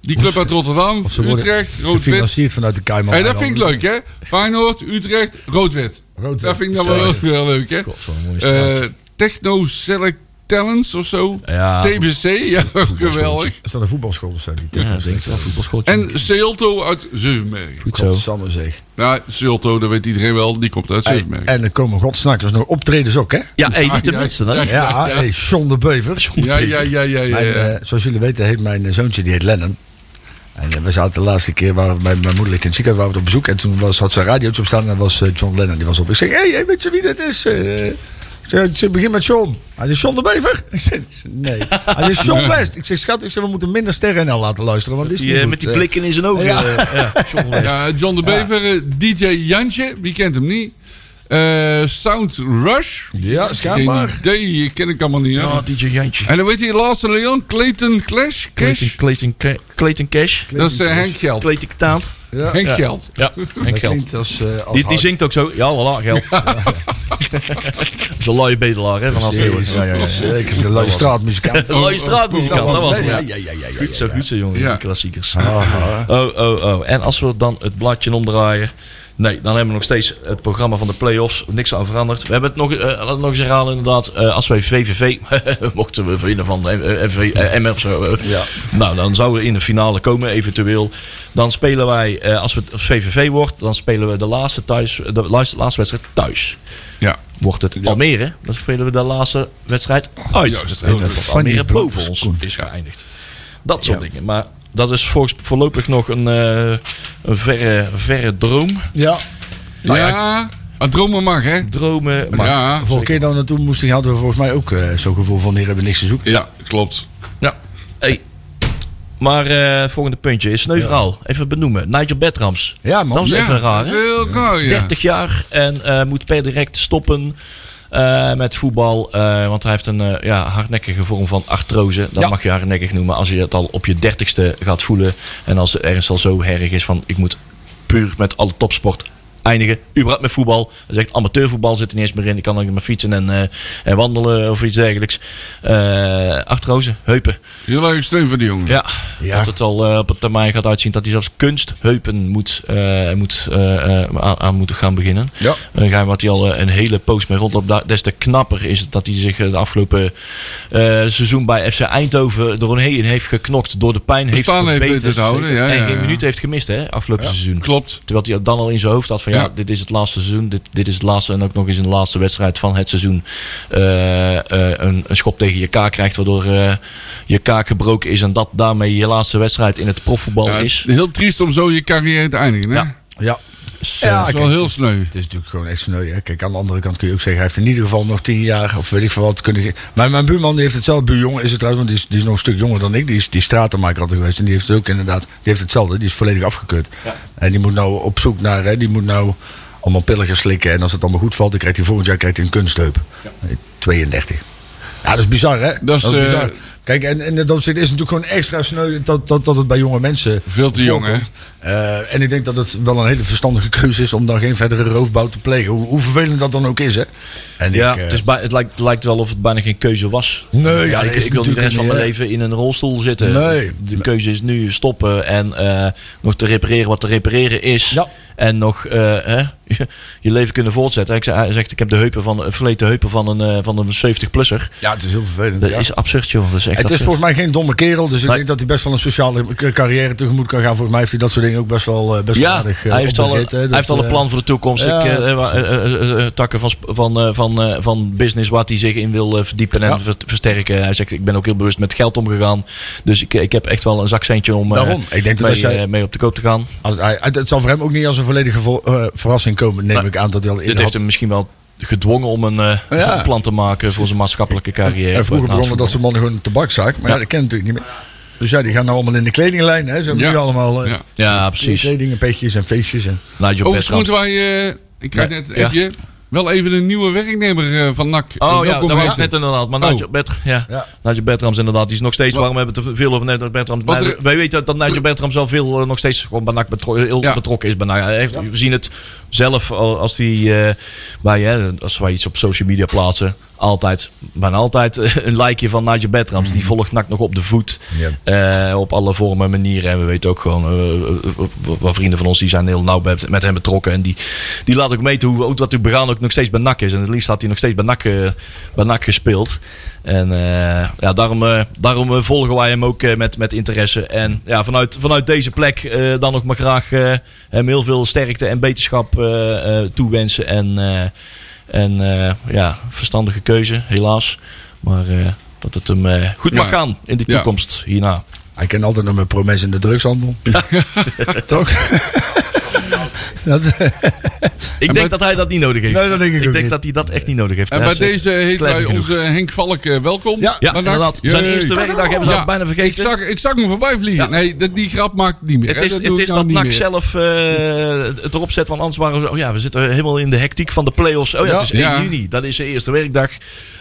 die club uit Rotterdam, Utrecht, Rood-Wit. Gefinancierd vanuit de Cayman. Hey, dat vind ik leuk, hè? Feyenoord, Utrecht, Rood-Wit. Dat vind ik dan wel heel, leuk, hè? God, wat een mooie straat. Eh Techno Select Talents of zo. ja, TBC, ja, geweldig. Is dat een voetbalschool of zo? Die ja, denk wel. Voetbalschooltje. En Sealto uit Zevenbergen. Goed zo. Godsamme zeg. Ja, Sealto, dat weet iedereen wel, die komt uit Zevenbergen. en er komen godsnakkers nog optredens ook, hè? Ja, hey, niet de ja, hè? ja. Ja, hey, John de Bever. Ja, ja, ja, ja, ja. Mijn, ja. eh, zoals jullie weten heet mijn zoontje, die heet Lennon. En eh, we zaten de laatste keer, waar we- mijn, mijn moeder ligt in het ziekenhuis, waren we op bezoek. En toen was, had ze een radiootje op staan en dat was eh, John Lennon. Die was op. Ik zeg, hé, hey, hey, weet je wie dat is? Eh, ik begin met John. Hij zegt, John de Bever? Ik zeg, nee. Hij zegt, John West. Ik zeg, schat, ik zeg, we moeten minder sterren NL laten luisteren. Want is Die, niet eh, met die blikken in zijn ogen. Ja. ja, John West. Ja, John de Bever, DJ Jantje, wie kent hem niet? Eh, Sound Rush. Ja, schijnbaar. Idee, ken ik allemaal niet. hè. Ja, DJ Jantje. En dan weet je, laatste Leon, Clayton Clash. Clayton, Cash. Clayton, Ca- Clayton Cash. Dat is eh, Henk Geld. Clayton Taant. Ja. Henk Ja. Geld. Ja, en Dat geld. als, eh, als Die, zingt ook zo. Ja, voilà, geld. Zo'n luie bedelaar, hè, van. Precies. Ja, ja, ja. Zeker, de luie straatmuzikant. Een luie straatmuzikant, dat was het. Ja, Ja, ja, ja, Goed zo, goed zo, jongen. Ja. Die klassiekers. Aha. Oh, oh, oh. En als we dan het bladje omdraaien. Nee, dan hebben we nog steeds het programma van de play-offs. Niks aan veranderd. We hebben het nog, het nog eens herhalen inderdaad. Eh, als wij VVV, mochten we winnen van eh, FV, eh, M of zo. Ja. Nou, dan zouden we in de finale komen eventueel. Dan spelen wij, eh, als het VVV wordt, dan spelen we de laatste, thuis, de laatste, laatste wedstrijd thuis. Ja. Wordt het Almere, dan spelen we de laatste wedstrijd uit. Dat goed. Almere boven ons is geëindigd. Dat soort Ja. dingen. Maar dat is volgens, voorlopig nog een, eh, een verre, verre droom. Ja. Nou ja, dromen mag, hè? Dromen. Maar ja, vorige keer dat we naartoe moesten, hadden we volgens mij ook eh, zo'n gevoel van hier hebben we niks te zoeken. ja, klopt. Ja. Hey. Maar eh volgende puntje is sneu verhaal. Even benoemen. Nigel Betrams. Ja, man. Dat was ja, even raar, hè? Heel raar, ja. 30 jaar en eh, moet per direct stoppen eh, met voetbal. eh, want hij heeft een eh, ja, hardnekkige vorm van artrose. Dat Ja. mag je hardnekkig noemen als je het al op je dertigste gaat voelen. En als het ergens al zo erg is van ik moet puur met alle topsport eindigen. Überhaupt met voetbal. Hij zegt amateurvoetbal zit er niet eens meer in. Ik kan ook maar fietsen en, eh, en wandelen of iets dergelijks. Eh artrose, heupen. Heel erg steun voor die jongen. Ja, Ja. dat het al eh, op het termijn gaat uitzien dat hij zelfs kunstheupen moet, eh, moet, eh, eh, aan, aan moeten gaan beginnen. Ja. En dan gaan we wat hij al een hele poos mee rondloopt. Da- Des te knapper is het dat hij zich de afgelopen eh, seizoen bij FC Eindhoven doorheen heeft geknokt. Door de pijn heeft Bestaan heeft houden, ja, en ja, geen ja. minuut heeft gemist hè, afgelopen seizoen. Klopt. Terwijl hij dan al in zijn hoofd had van ja, Ja. dit is het laatste seizoen. Dit, dit is het laatste en ook nog eens in de laatste wedstrijd van het seizoen. eh, eh, een, een schop tegen je kaak krijgt waardoor eh, je kaak gebroken is. En dat daarmee je laatste wedstrijd in het profvoetbal Ja, is. Heel triest om zo je carrière te eindigen, hè? Ja. Ja. Ja, eh, Dat is wel kijk, heel sneu. Het is natuurlijk gewoon echt sneu. Hè? Kijk, aan de andere kant kun je ook zeggen, hij heeft in ieder geval nog tien jaar, of weet ik veel wat, kunnen Maar mijn buurman die heeft hetzelfde, buurjongen is het trouwens, want die is, die is nog een stuk jonger dan ik. Die is, die stratenmaker altijd geweest en die heeft het ook inderdaad, die heeft hetzelfde, die is volledig afgekeurd. Ja. En die moet nou op zoek naar, hè, die moet nou allemaal pillen gaan slikken. En als het allemaal goed valt, dan krijgt hij volgend jaar krijgt hij een kunstheup. Nee, 32. Ja, dat is bizar hè? Dat is, eh, bizar. Kijk, en, en in dat opzicht is het natuurlijk gewoon extra sneu dat, dat, dat het bij jonge mensen Veel te jong, hè? Eh, en ik denk dat het wel een hele verstandige keuze is om dan geen verdere roofbouw te plegen. Hoe, hoe vervelend dat dan ook is, hè? En ja, ik, eh, het, is bij, het lijkt, lijkt wel of het bijna geen keuze was. Nee, ja, ja, dat ik, wil niet de rest van mijn natuurlijk leven in een rolstoel zitten. Nee. De keuze is nu stoppen en eh, nog te repareren wat te repareren is. Ja. En nog eh, hè, je, je leven kunnen voortzetten. Ik zei, hij zegt, ik heb de heupen van, verleten heupen van een, eh, van een 70-plusser. ja, het is heel vervelend. Dat ja. is absurd, joh. Dat is echt het is volgens mij geen domme kerel, dus ik Nee. denk dat hij best wel een sociale carrière tegemoet kan gaan. Volgens mij heeft hij dat soort dingen ook best wel, eh, best Ja, aardig eh, hij heeft, al een, hij Dat, heeft al een eh, plan voor de toekomst. ja, ik, eh, eh, eh, eh, eh, takken van, van, eh, van, eh, van business waar hij zich in wil eh, verdiepen en Ja. versterken. Hij zegt, ik ben ook heel bewust met geld omgegaan. Dus ik, ik heb echt wel een zakcentje om eh, Daarom. Ik denk dat mee, als jij- eh, mee op de koop te gaan. Als hij, het zal voor hem ook niet als een volledige vo- eh, verrassing komen, neem Nee. ik aan dat hij al in Dit heeft hem misschien wel gedwongen om een, eh, Ja. een plan te maken voor zijn maatschappelijke carrière. En vroeger begonnen dat ze mannen gewoon een tabakzaak, maar ja. Ja. dat ken natuurlijk niet meer. Dus ja, die gaan nou allemaal in de kledinglijn, hè. Ze hebben Ja. nu allemaal eh, Ja. Ja, precies. kleding en petjes en feestjes. En... Bertrand. moeten wij, eh, ik krijg Ja, net een ja. appje, wel even een nieuwe werknemer eh, van NAC. Oh ja, dat was net inderdaad. Maar Oh. Nigel, Bert, ja. Ja. Nigel Bertrams inderdaad, die is nog steeds, Wat- waarom hebben we te veel over Nigel Bertrams? Wij weten dat Nigel Bertrams al veel eh, nog steeds gewoon bij NAC betro- heel Ja. betrokken is bij NAC. Hij heeft, het zelf al als, die, eh, bij, hè, als wij iets op social media plaatsen. Altijd, bijna altijd eh, een likeje van Nigel Bertrams. Mhm. Die volgt NAC nog op de voet. Eh, op alle vormen en manieren. En we weten ook gewoon, eh, wat vrienden van ons die zijn heel nauw met, hem betrokken. En die, die laten ook meten hoe ook wat hij begaan ook nog steeds bij NAC is. En het liefst had hij nog steeds bij NAC, eh, bij NAC gespeeld. En ja, daarom, daarom volgen wij hem ook met, met interesse. En ja, vanuit, vanuit deze plek dan nog maar graag hem heel veel sterkte en beterschap toewensen. En, en eh, ja, verstandige keuze, helaas. Maar eh, dat het hem eh, goed mag Ja. gaan in de Ja. toekomst hierna. Hij kent altijd nog mijn promes in de drugshandel. Toch? dat, Ik denk dat hij dat niet nodig heeft. Nee, dat denk ik ook denk niet. dat hij dat echt niet nodig heeft. En bij eh, deze heet wij genoeg. onze Henk Valk eh, welkom. Ja, Ja, inderdaad. Zijn Jee. eerste werkdag hebben ze Ja, al bijna vergeten. Ik zag, ik zag hem voorbij vliegen. Ja. Nee, dat, die grap maakt niet meer. Het is, dat het is nou dat NAC meer. zelf eh, het erop zet van anders waren we, oh ja, we zitten helemaal in de hectiek van de play-offs. Oh ja, het is 1 Ja. juni. Dat is de eerste werkdag.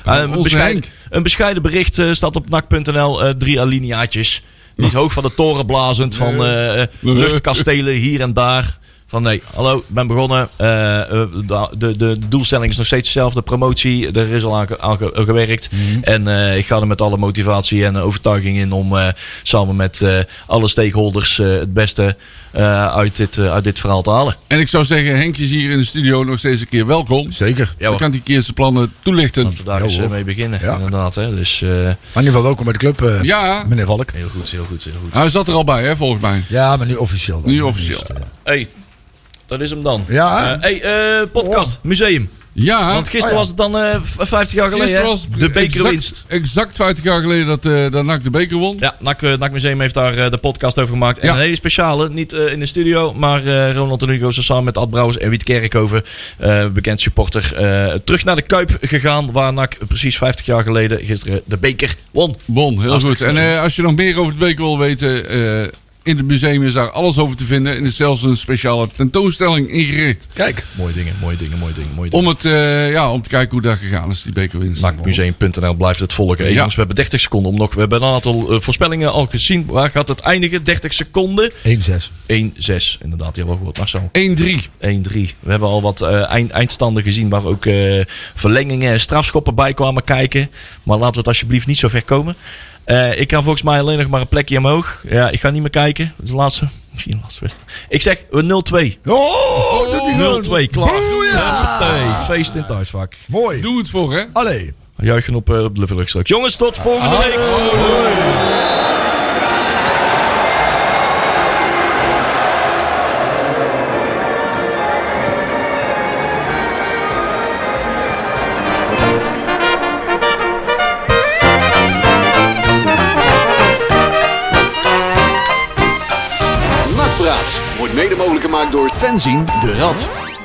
Eh, een, onze bescheiden, Henk. een bescheiden bericht eh, staat op nak.nl. eh, drie alineaatjes. Niet hoog van de toren blazend van eh, eh, luchtkastelen hier en daar. Van nee, hallo, ik ben begonnen. Eh, eh, de, de, de doelstelling is nog steeds hetzelfde. Promotie, er is al aan, ge- aan ge- gewerkt. En eh, ik ga er met alle motivatie en overtuiging in om eh, samen met eh, alle stakeholders eh, het beste eh, uit, dit, uit dit verhaal te halen. En ik zou zeggen, Henk is hier in de studio nog steeds een keer welkom. Zeker. Ja, Dan kan hij keer zijn plannen toelichten. We daar hoor. mee beginnen. Ja. Inderdaad, hè. Dus eh, Maar in ieder geval welkom bij de club, eh, Ja, meneer Valk. heel goed, heel goed, heel goed. hij zat er al bij, hè, volgens mij. Ja, maar nu officieel. dan. Nu officieel. Hey, dat is hem dan. Ja. Eh, hey, eh, podcast, museum. Ja, Want gisteren oh ja. was het dan eh, v- 50 jaar geleden, gisteren was de bekerwinst. Exact, exact 50 jaar geleden dat, eh dat NAC de beker won. Ja, NAC, eh, NAC Museum heeft daar eh, de podcast over gemaakt. En Ja. een hele speciale, niet eh, in de studio, maar eh, Ronald en Hugo samen met Ad Brouwers en Wiet Kerkhoven, eh, bekend supporter, eh, terug naar de Kuip gegaan. Waar NAC precies 50 jaar geleden gisteren de beker won. Won, heel Hartstikke goed. En eh, als je nog meer over de beker wil weten, eh, in het museum is daar alles over te vinden. En er is zelfs een speciale tentoonstelling ingericht. Kijk. Mooie dingen, mooie dingen, mooie dingen. Mooie dingen. Om, het, eh, ja, om te kijken hoe dat gegaan is, die bekerwinst. NACmuseum.nl blijft het volgen. Hey, Ja. Jongens, we hebben 30 seconden om nog. We hebben een aantal eh, voorspellingen al gezien. Waar gaat het eindigen? 30 seconden. 1-6. 1-6. Inderdaad, die hebben we al gehoord. Marcel. 1-3. 1-3. We hebben al wat eh, eind, eindstanden gezien waar ook eh, verlengingen en strafschoppen bij kwamen kijken. Maar laten we het alsjeblieft niet zo ver komen. Eh, ik kan volgens mij alleen nog maar een plekje omhoog. Ja, ik ga niet meer kijken. Dat is de laatste. Misschien de laatste wedstrijd. Ik zeg eh, 0-2. 0-2, Oh, dat die klaar. Boeia! Feest in het thuisvak. Mooi. Doe het voor, hè? Allee. Juichen op, eh, op de straks. Jongens, tot volgende week. Gemaakt door Fenzin de Rad.